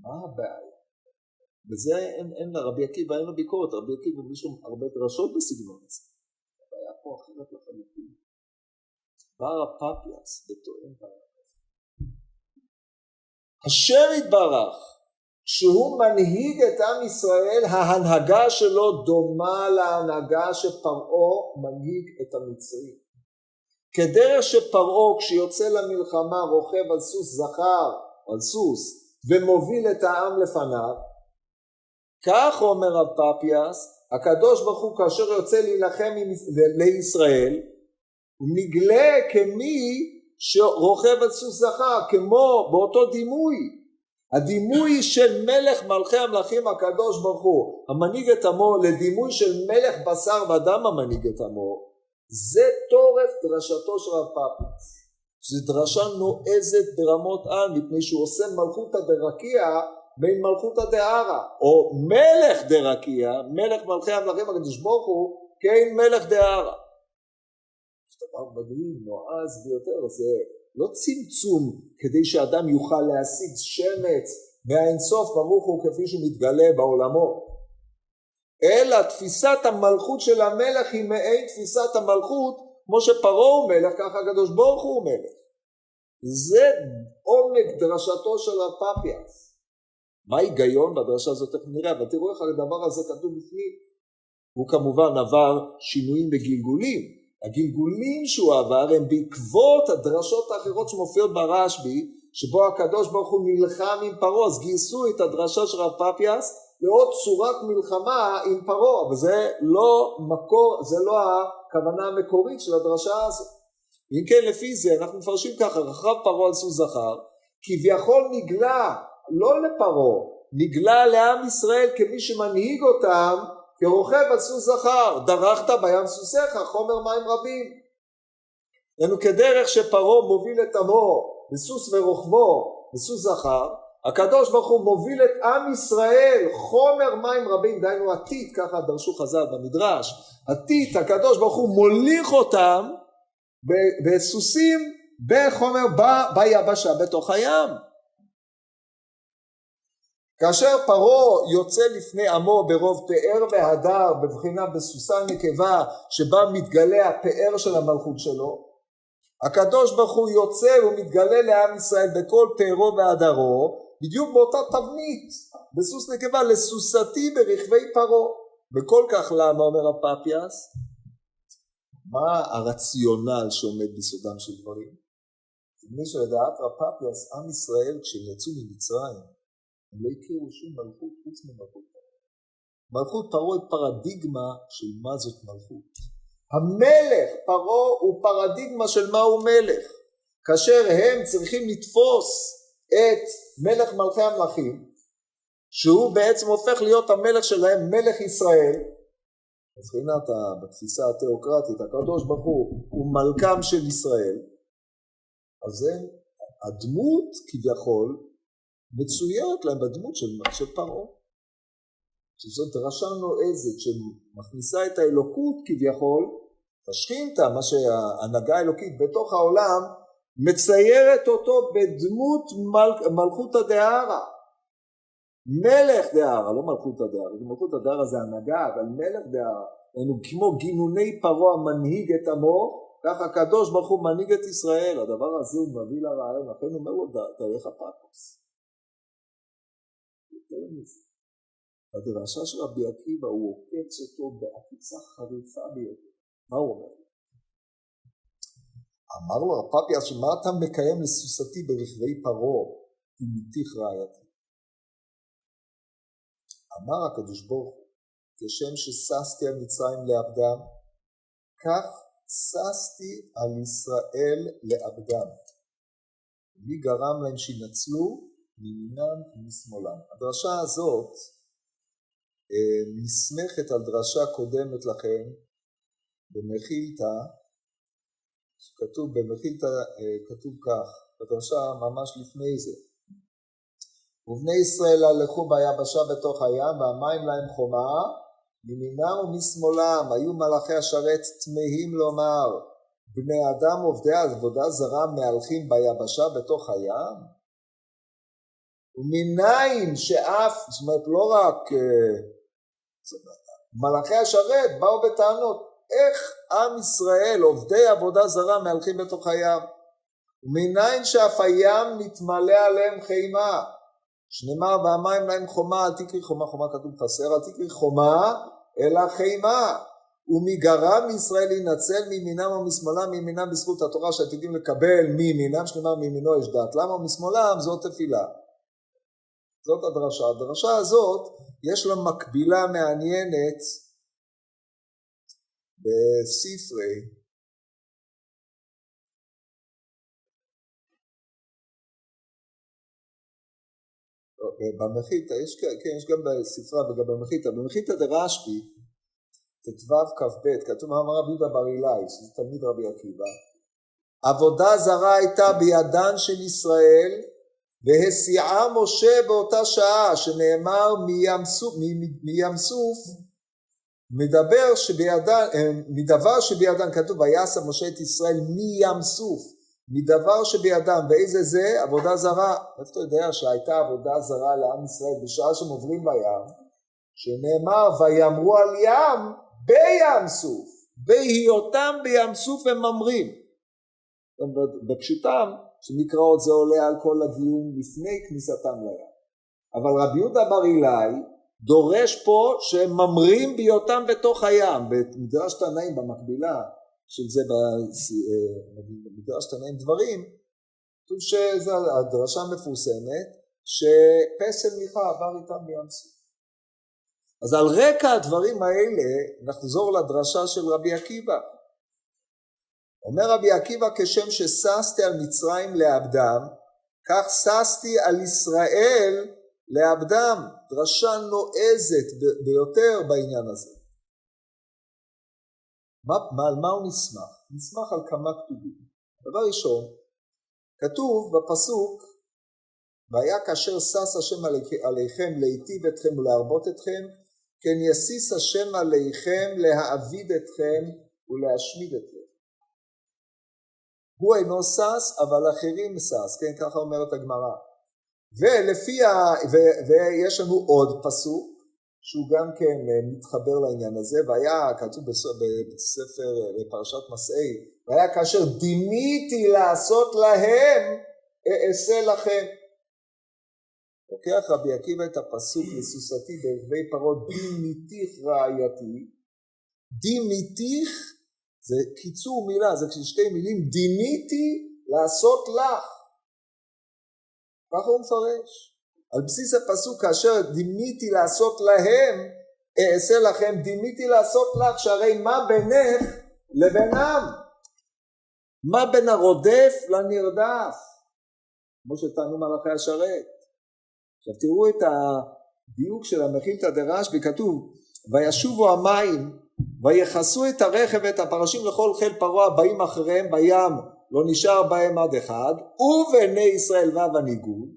מה הבעיה? וזה אין, אין לרבי עקיבא אין לו ביקורת. רבי עקיבא יש לו הרבה דרשות בסגנון הזה. הבעיה פה אחרת לחלוטין. בר הפפיאס וטוען השם יתברך כשהוא מנהיג את עם ישראל ההנהגה שלו דומה להנהגה שפרעה מנהיג את המצרים. כדרך שפרעה כשיוצא למלחמה רוכב על סוס זכר על סוס ומוביל את העם לפניו כך אומר רב פפיאס הקדוש ברוך הוא כאשר יוצא להילחם לישראל הוא נגלה כמי שרוכב על סוס זכר כמו באותו דימוי. הדימוי של מלך מלכי המלכים הקדוש ברוך הוא. המנהיג את עמו לדימוי של מלך בשר ודם המנהיג את עמו. זה תורף דרשתו של רב פאפוס זו דרשה נועזת ברמות על מפני שהוא עושה מלכותא דרקיע בין מלכותא דהרא או מלך דרקיע מלך מלכי המלכים הקדוש ברוך הוא כן מלך דהרא זה דבר מדהים נועז ביותר זה לא צמצום כדי שאדם יוכל להשיג שמץ מהאינסוף ברוך הוא כפי שהוא מתגלה בעולמות אלא תפיסת המלכות של המלך היא מעין תפיסת המלכות כמו שפרעה הוא מלך ככה הקדוש ברוך הוא מלך. זה עומק דרשתו של הפפיאס מה ההיגיון בדרשה הזאת? איך נראה אבל תראו איך הדבר הזה כתוב בפנים. הוא כמובן עבר שינויים וגלגולים הגלגולים שהוא עבר הם בעקבות הדרשות האחרות שמופיעות ברשב"י שבו הקדוש ברוך הוא נלחם עם פרעה אז גייסו את הדרשה של רב פפיאס לעוד צורת מלחמה עם פרעה, אבל זה לא מקור, זה לא הכוונה המקורית של הדרשה הזאת. אם כן לפי זה אנחנו מפרשים ככה, רכב פרעה על סוס זכר, כביכול נגלה לא לפרעה, נגלה לעם ישראל כמי שמנהיג אותם כרוכב על סוס זכר, דרכת בים סוסיך, חומר מים רבים. לנו כדרך שפרעה מוביל את עמו בסוס ורוכבו בסוס זכר, הקדוש ברוך הוא מוביל את עם ישראל חומר מים רבים דהיינו עתית ככה דרשו חז"ל במדרש עתית הקדוש ברוך הוא מוליך אותם בסוסים בחומר ב, ביבשה בתוך הים כאשר פרעה יוצא לפני עמו ברוב פאר והדר בבחינה בסוסה נקבה שבה מתגלה הפאר של המלכות שלו הקדוש ברוך הוא יוצא ומתגלה לעם ישראל בכל פארו והדרו בדיוק באותה תבנית בסוס נקבה לסוסתי ברכבי פרעה. וכל כך למה אומר הפפיאס מה הרציונל שעומד בסודם של דברים? מפני שלדעת רב פפיאס עם ישראל כשהם יצאו ממצרים הם לא הכירו שום מלכות חוץ ממלכות פרעה מלכות פרעה היא פרדיגמה של מה זאת מלכות. המלך פרעה הוא פרדיגמה של מהו מלך. כאשר הם צריכים לתפוס את מלך מלכי המלכים שהוא בעצם הופך להיות המלך שלהם מלך ישראל. מבחינת בתפיסה התיאוקרטית הקדוש ברוך הוא הוא מלכם של ישראל. אז זה הדמות כביכול מצוירת להם בדמות של, של פרעה. שזאת דרשה נועזת שמכניסה את האלוקות כביכול תשכינתה מה שההנהגה האלוקית בתוך העולם מציירת אותו בדמות מל... מלכותא דהרא מלך דהרא, לא מלכותא דהרא, מלכותא דהרא זה הנהגה, אבל מלך דהרא, כמו גינוני פרעה המנהיג את עמו, ככה הקדוש ברוך הוא מנהיג את ישראל, הדבר הזה הוא מביא לרעיון, לכן הוא אומר לו דרך הפקוס. יותר מזה, הדרשה של רבי עקיבא הוא עוקץ אותו בעקיצה חריפה ביותר, מה הוא אומר? אמר לו הפאפיאס, שמה אתה מקיים לסוסתי ברכבי פרעה, ומתיך רעייתי? אמר הקדוש ברוך הוא, כשם שששתי על מצרים לעבדם, כך ששתי על ישראל לעבדם. מי גרם להם שינצלו? מימינם ומשמאלם. הדרשה הזאת אה, נסמכת על דרשה קודמת לכם במחילתא, שכתוב במחילתא, אה, כתוב כך, בדרשה ממש לפני זה. ובני ישראל הלכו ביבשה בתוך הים והמים להם חומה מימינם ומשמאלם היו מלאכי השרת תמהים לומר בני אדם עובדי עבודה זרה מהלכים ביבשה בתוך הים? ומניין שאף, זאת אומרת לא רק אה, מלאכי השרת באו בטענות איך עם ישראל עובדי עבודה זרה מהלכים בתוך הים? ומניין שאף הים מתמלא עליהם חימה? שנאמר והמים להם חומה אל תקרי חומה חומה כתוב חסר אל תקרי חומה אלא חימה. ומי גרם מישראל להינצל מימינם או משמאלם מימינם בזכות התורה שעתידים לקבל מימינם שנאמר מימינו יש דת. למה? משמאלם זאת תפילה זאת הדרשה. הדרשה הזאת יש לה מקבילה מעניינת בספרי במחיתא, יש, כן, יש גם בספרה וגם במחיתא, במחיתא דרשב"י, ט"ו כ"ב, כתוב מאמר רבי יהודה בר אילאי, שזה תלמיד רבי עקיבא, עבודה זרה הייתה בידן של ישראל והסיעה משה באותה שעה שנאמר מים סוף, מים סוף מדבר שבידן, אה, מדבר שבידן כתוב ויעשה משה את ישראל מים סוף מדבר שבידם, ואיזה זה? עבודה זרה. איך אתה יודע שהייתה עבודה זרה לעם ישראל בשעה שהם עוברים בים, שנאמר ויאמרו על ים בים סוף, בהיותם בים סוף הם ממרים. בפשוטם, שמקראות זה עולה על כל הדיון לפני כניסתם לים. אבל רבי יהודה בר אילאי דורש פה שהם ממרים בהיותם בתוך הים, במדרש תנאים במקבילה של זה במדרש תנאים דברים, כתוב שזו הדרשה המפורסמת שפסל מיכה עבר איתם בים סוף. אז על רקע הדברים האלה נחזור לדרשה של רבי עקיבא. אומר רבי עקיבא כשם שששתי על מצרים לעבדם כך ששתי על ישראל לעבדם. דרשה נועזת ביותר בעניין הזה. מה, מה, על מה הוא נסמך? נסמך על כמה כתובים. דבר ראשון, כתוב בפסוק והיה כאשר שש השם עליכם להיטיב אתכם ולהרבות אתכם כן יסיס השם עליכם להעביד אתכם ולהשמיד אתכם. הוא אינו שש אבל אחרים שש, כן ככה אומרת הגמרא. ולפי ה... ו... ויש לנו עוד פסוק שהוא גם כן אה, מתחבר לעניין הזה, והיה כתוב בספר, אה, בפרשת מסעי, והיה כאשר דימיתי לעשות להם, אעשה לכם. לוקח רבי עקיבא את הפסוק לסוסתי ברכבי פרות דימיתיך רעייתי, דימיתיך זה קיצור מילה, זה שתי מילים, דימיתי לעשות לך. ככה הוא מפרש. על בסיס הפסוק כאשר דימיתי לעשות להם אעשה לכם דימיתי לעשות לך שהרי מה בינך לבינם מה בין הרודף לנרדף כמו שטענו מלאכי השרת עכשיו תראו את הדיוק של המכילתא דרשב"י כתוב וישובו המים ויכסו את הרכב ואת הפרשים לכל חיל פרעה הבאים אחריהם בים לא נשאר בהם עד אחד ובני ישראל ו' הניגוד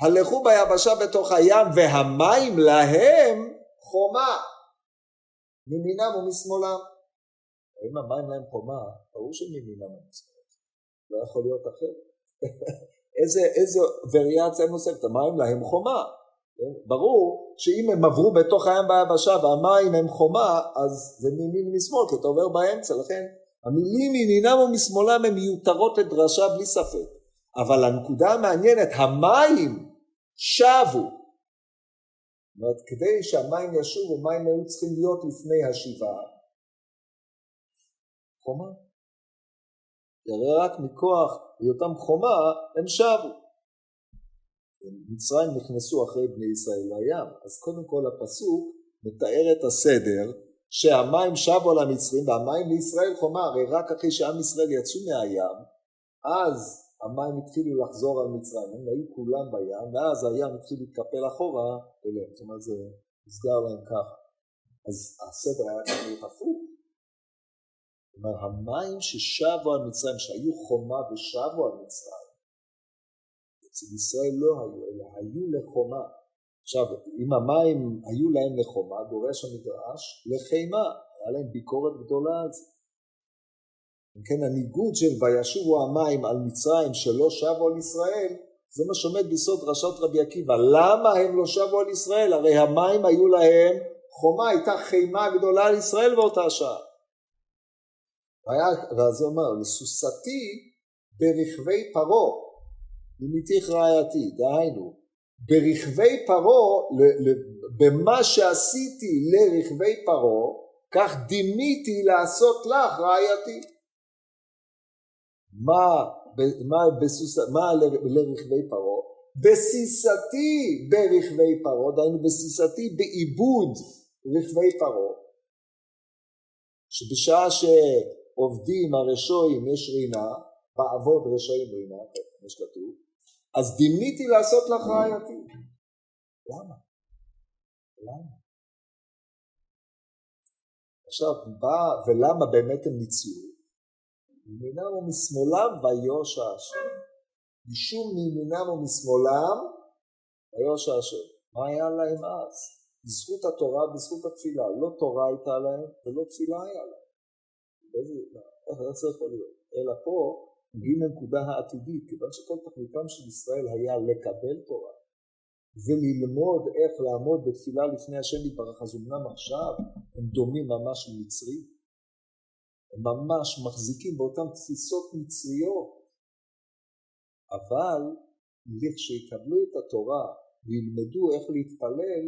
הלכו ביבשה בתוך הים והמים להם חומה מימינם ומשמאלם. אם המים להם חומה, ברור שמימינם ומשמאלם. לא יכול להיות אחר. איזה, איזה וריאציה נוספת, המים להם חומה. כן? ברור שאם הם עברו בתוך הים ביבשה והמים הם חומה, אז זה מימין ומשמאל, כי אתה עובר באמצע, לכן המילים מימינם ומשמאלם הן מיותרות לדרשה בלי ספק. אבל הנקודה המעניינת, המים שבו. זאת אומרת, כדי שהמים ישובו, מים היו צריכים להיות לפני השיבה. חומה. כי הרי רק מכוח היותם חומה הם שבו. מצרים נכנסו אחרי בני ישראל לים, אז קודם כל הפסוק מתאר את הסדר שהמים שבו על המצרים והמים לישראל חומה, הרי רק אחרי שעם ישראל יצאו מהים, אז המים התחילו לחזור על מצרים, הם היו כולם בים, ואז הים התחיל להתקפל אחורה אליהם, זאת אומרת זה נסגר להם ככה. אז הסדר היה צריך להיות הפוך. אומרת, המים ששבו על מצרים, שהיו חומה ושבו על מצרים, אצל ישראל לא היו, אלא היו לחומה. עכשיו, אם המים היו להם לחומה, דורש המדרש לחימה, היה להם ביקורת גדולה על זה. אם כן, הניגוד של וישובו המים על מצרים שלא שבו על ישראל, זה מה שעומד ביסוד דרשת רבי עקיבא. למה הם לא שבו על ישראל? הרי המים היו להם חומה, הייתה חימה גדולה על ישראל באותה שעה. ואז הוא אמר, לסוסתי ברכבי פרעה, למיתיך רעייתי, דהיינו, ברכבי פרעה, במה שעשיתי לרכבי פרעה, כך דימיתי לעשות לך רעייתי. מה, מה, בסוס, מה לרכבי פרעה? בסיסתי ברכבי פרעה, דהיינו בסיסתי בעיבוד רכבי פרעה, שבשעה שעובדים הרשועים יש רינה, בעבוד רשועים רינה, כמו שכתוב, אז דימיתי לעשות לך רעייתי. למה? למה? עכשיו, בא, ולמה באמת הם ניצלו? מימינם ומשמאלם ויושע השם. משום מימינם ומשמאלם ויושע השם. מה היה להם אז? בזכות התורה ובזכות התפילה. לא תורה הייתה להם ולא תפילה היה להם. איך זה יכול להיות? אלא פה מגיעים לנקודה העתידית, כיוון שכל תכליתם של ישראל היה לקבל תורה וללמוד איך לעמוד בתפילה לפני השם יתברך, אז אמנם עכשיו הם דומים ממש למצרים, הם ממש מחזיקים באותן תפיסות מצריות, אבל לכשיקבלו את התורה וילמדו איך להתפלל,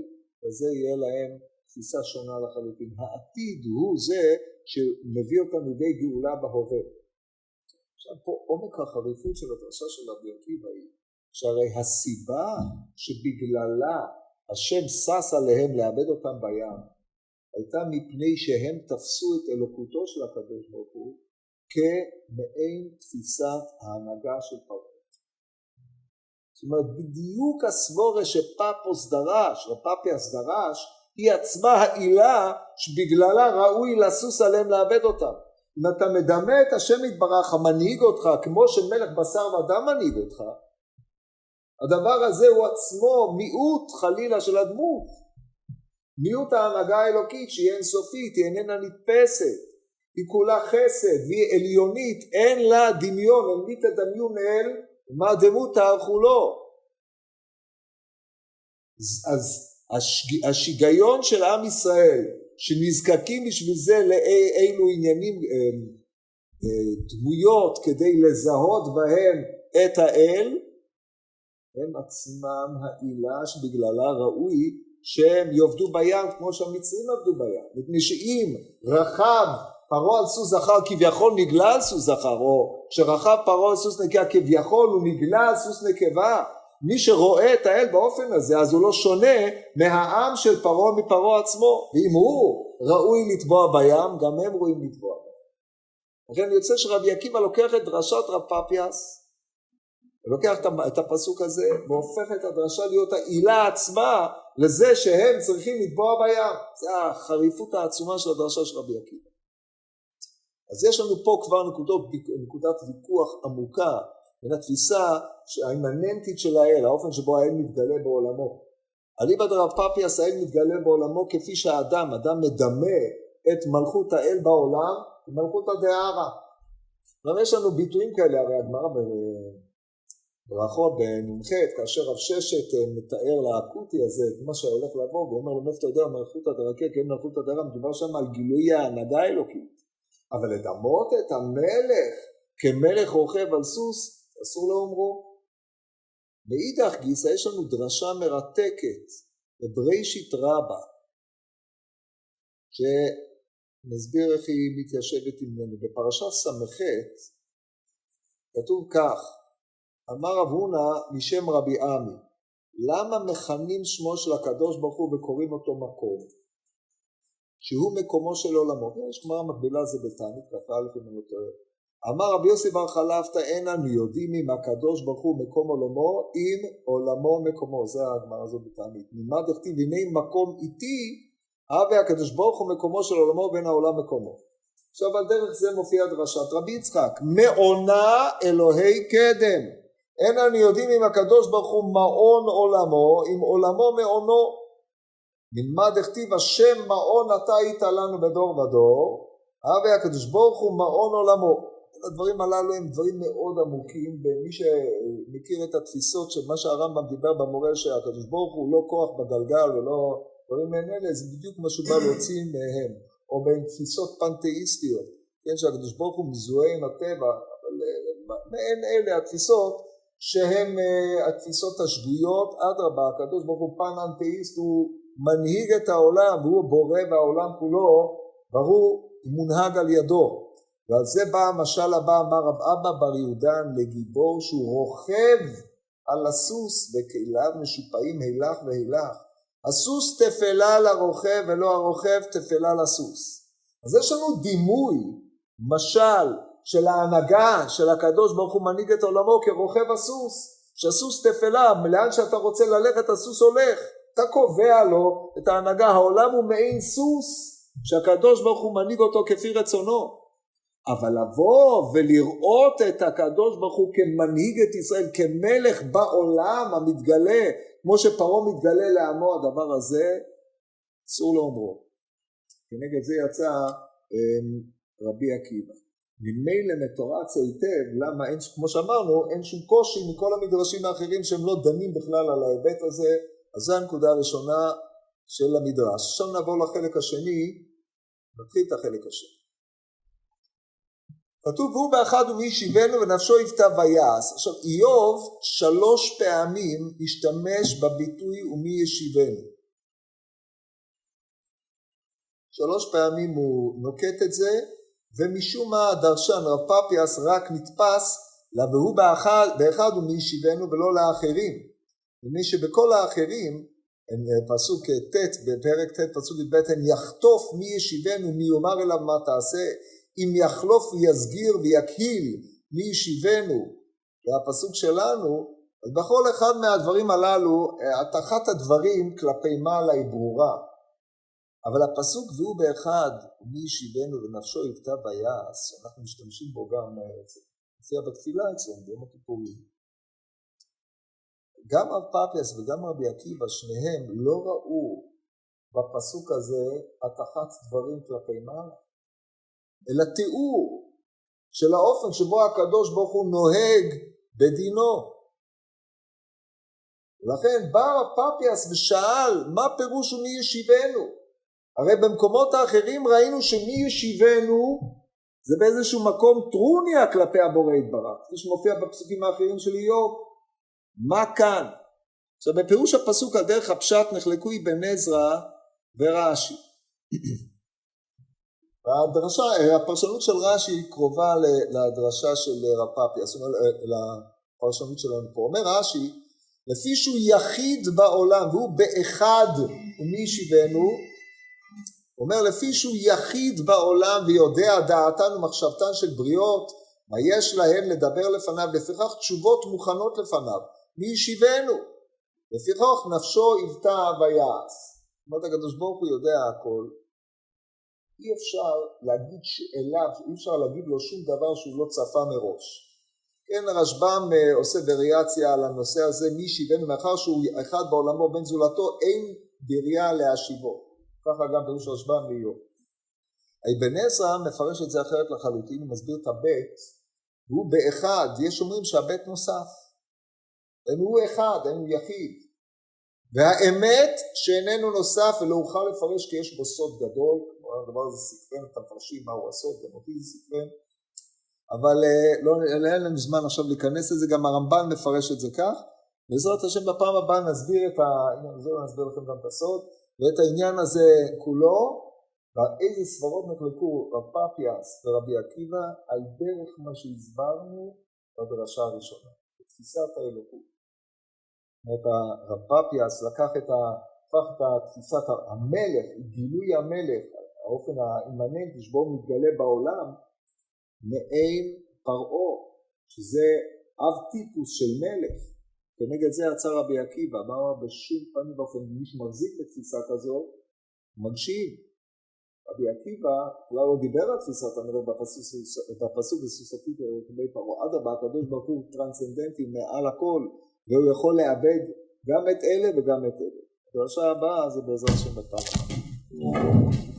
אז יהיה להם תפיסה שונה לחלוטין. העתיד הוא זה שמביא אותם לידי גאולה בהווה. עכשיו פה עומק החריפות של הדרשה של רבי עקיבא היא שהרי הסיבה שבגללה השם שש עליהם לאבד אותם בים הייתה מפני שהם תפסו את אלוקותו של הקדוש ברוך הוא כמעין תפיסת ההנהגה של פרעה. זאת אומרת בדיוק הסבורה שפפוס דרש, או פפיאס דרש, היא עצמה העילה שבגללה ראוי לסוס עליהם לאבד אותם. אם אתה מדמה את השם יתברך המנהיג אותך כמו שמלך בשר ודם מנהיג אותך, הדבר הזה הוא עצמו מיעוט חלילה של הדמות. מיעוט ההנהגה האלוקית שהיא אינסופית, היא איננה נתפסת, היא כולה חסד והיא עליונית, אין לה דמיון, אין מי תדמיון אל מה דמות תערכו לו. אז השיגיון של עם ישראל שנזקקים בשביל זה לאילו עניינים אה, אה, דמויות כדי לזהות בהם את האל הם עצמם העילה שבגללה ראוי שהם יעבדו בים כמו שהמצרים עבדו בים. מפני שאם רכב פרעה על סוס זכר כביכול נגלה על סוס זכר או שרכב פרעה על סוס נקבה כביכול הוא נגלה על סוס נקבה מי שרואה את האל באופן הזה אז הוא לא שונה מהעם של פרעה מפרעה עצמו ואם הוא ראוי לטבוע בים גם הם רואים לטבוע בים. לכן יוצא שרבי עקיבא לוקח את דרשת רב פפיאס לוקח את הפסוק הזה והופך את הדרשה להיות העילה עצמה לזה שהם צריכים לטבוע בים. זה החריפות העצומה של הדרשה של רבי עקיבא. אז יש לנו פה כבר נקודות, נקודת ויכוח עמוקה בין התפיסה האימננטית של האל, האופן שבו האל מתגלה בעולמו. אליבא דרב פאפיאס האל מתגלה בעולמו כפי שהאדם, אדם מדמה את מלכות האל בעולם כמלכות הדהרה. גם יש לנו ביטויים כאלה, הרי הגמרא בברכות בנ"ח, כאשר רב ששת אה, מתאר לאקוטי הזה את מה שהולך לבוא, והוא אומר לו מאיפה אתה יודע מלכות הדרכה, כן מלכות הדהרה, מדובר שם על גילוי ההנהגה האלוקית. אבל לדמות את המלך כמלך רוכב על סוס, אסור לאומרו. מאידך גיסא יש לנו דרשה מרתקת בבראשית רבה, שנסביר איך היא מתיישבת עמנו. בפרשת ס"ח כתוב כך, אמר רב הונא משם רבי עמי, למה מכנים שמו של הקדוש ברוך הוא וקוראים אותו מקום? שהוא מקומו של עולמו. יש גמרא מקבילה זה בתענית כ"א אם אני לא טועה. אמר רבי יוסי בר חלפתא אין אנו יודעים אם הקדוש ברוך הוא מקום עולמו אם עולמו מקומו. זה הגמרא הזו בתענית. ממה דכתיב הנה מקום איתי הווה הקדוש ברוך הוא מקומו של עולמו בין העולם מקומו. עכשיו על דרך זה מופיע דרשת רבי יצחק מעונה אלוהי קדם אין אנו יודעים אם הקדוש ברוך הוא מעון עולמו אם עולמו מעונו נלמד הכתיב השם מעון אתה היית לנו בדור ודור, הווה הקדוש ברוך הוא מעון עולמו. הדברים הללו הם דברים מאוד עמוקים, ומי שמכיר את התפיסות של מה שהרמב"ם דיבר במורה שהקדוש ברוך הוא לא כוח בגלגל ולא דברים מעין אלה, זה בדיוק מה שהוא בא להוציא מהם, או בין תפיסות פנתאיסטיות, כן, שהקדוש ברוך הוא מזוהה עם הטבע, אבל אה, מעין אלה התפיסות שהן אה, התפיסות השגויות, אדרבה, הקדוש ברוך הוא פן אנתאיסט הוא מנהיג את העולם והוא בורא והעולם כולו והוא מונהג על ידו ועל זה בא המשל הבא אמר רב אבא בר יהודן לגיבור שהוא רוכב על הסוס וכליו משופעים הילך והילך. הסוס תפלה לרוכב ולא הרוכב תפלה לסוס אז יש לנו דימוי משל של ההנהגה של הקדוש ברוך הוא מנהיג את עולמו כרוכב הסוס. שהסוס תפלה לאן שאתה רוצה ללכת הסוס הולך. אתה קובע לו את ההנהגה, העולם הוא מעין סוס שהקדוש ברוך הוא מנהיג אותו כפי רצונו. אבל לבוא ולראות את הקדוש ברוך הוא כמנהיג את ישראל, כמלך בעולם המתגלה, כמו שפרעה מתגלה לעמו, הדבר הזה אסור לאומרו. כנגד זה יצא אמ, רבי עקיבא. ממילא מתורץ היטב, למה אין, כמו שאמרנו, אין שום קושי מכל המדרשים האחרים שהם לא דנים בכלל על ההיבט הזה אז זו הנקודה הראשונה של המדרש. עכשיו נעבור לחלק השני, נתחיל את החלק השני. כתוב והוא באחד ומי ישיבנו ונפשו יפתע ויעש. עכשיו איוב שלוש פעמים השתמש בביטוי ומי ישיבנו. שלוש פעמים הוא נוקט את זה ומשום מה הדרשן רב פפיאס רק נתפס והוא באחד, באחד ומי ישיבנו ולא לאחרים. מפני שבכל האחרים, פסוק ט' בפרק ט' פסוק י"ב, הן יחטוף מי ישיבנו מי יאמר אליו מה תעשה, אם יחלוף ויסגיר ויקהיל מי ישיבנו, והפסוק שלנו, אז בכל אחד מהדברים הללו, הטחת הדברים כלפי מעלה היא ברורה. אבל הפסוק והוא באחד, מי ישיבנו ונפשו יכתב ויעש, אנחנו משתמשים בו גם, מופיע בתפילה אצלנו, ביום הכיפורים. גם רב פפיאס וגם רבי עקיבא, שניהם לא ראו בפסוק הזה הטחת דברים כלפי מעלה, אלא תיאור של האופן שבו הקדוש ברוך הוא נוהג בדינו. ולכן בא רב פפיאס ושאל מה פירוש ומי ישיבנו? הרי במקומות האחרים ראינו שמי ישיבנו זה באיזשהו מקום טרוניה כלפי הבורא יתברך, כפי שמופיע בפסוקים האחרים של איוב. מה כאן? עכשיו בפירוש הפסוק על דרך הפשט נחלקו אבן עזרא ורש"י. והדרשה, הפרשנות של רש"י קרובה לדרשה של רפפיה, זאת אומרת לפרשנות שלנו פה. אומר רש"י, לפי שהוא יחיד בעולם והוא באחד ומי ישיבנו, אומר לפי שהוא יחיד בעולם ויודע דעתן ומחשבתן של בריות, מה יש להם לדבר לפניו, לפיכך תשובות מוכנות לפניו. מי ישיבנו? לפיכך נפשו היוותה ויעש. זאת אומרת הקדוש ברוך הוא יודע הכל. אי אפשר להגיד אליו, אי אפשר להגיד לו שום דבר שהוא לא צפה מראש. כן, הרשב"ם אה, עושה וריאציה על הנושא הזה, מי שיבנו, מאחר שהוא אחד בעולמו בן זולתו, אין בריאה להשיבו. ככה גם פירוש הרשב"ם לאיוב. אבן עזרא מפרש את זה אחרת לחלוטין, הוא מסביר את הבית, והוא באחד, יש אומרים שהבית נוסף. אין הוא אחד, אין הוא יחיד. והאמת שאיננו נוסף ולא אוכל לפרש כי יש בו סוד גדול, הדבר הזה סקרן את המפרשים מהו הסוד, גם אותי זה סקרן, אבל אה, לא, אין לנו זמן עכשיו להיכנס לזה, גם הרמב"ן מפרש את זה כך. בעזרת השם בפעם הבאה נסביר את העניין הזה, נסביר לכם גם את הסוד, ואת העניין הזה כולו, ואיזה סברות נחלקו רב פפיאס ורבי עקיבא על דרך מה שהסברנו בדרשה הראשונה, בתפיסת האלוקות. זאת אומרת הרב פפיאס לקח את ה... הפך את תפיסת המלך, גילוי המלך, האופן האימננטי שבו הוא מתגלה בעולם, מעין פרעה, שזה אב טיפוס של מלך. כנגד זה יצא רבי עקיבא, אמר בשום פנים ואופן מי שמחזיק בתפיסה כזאת, מגשים. רבי עקיבא כלל לא דיבר על תפיסת המלך בפסוק בסוסתית לגבי פרעה, אדרבה הקדוש ברוך הוא טרנסצנדנטי מעל הכל והוא יכול לאבד גם את אלה וגם את אלה. הדרשה הבאה זה בעזרת השם בפעם הבאה.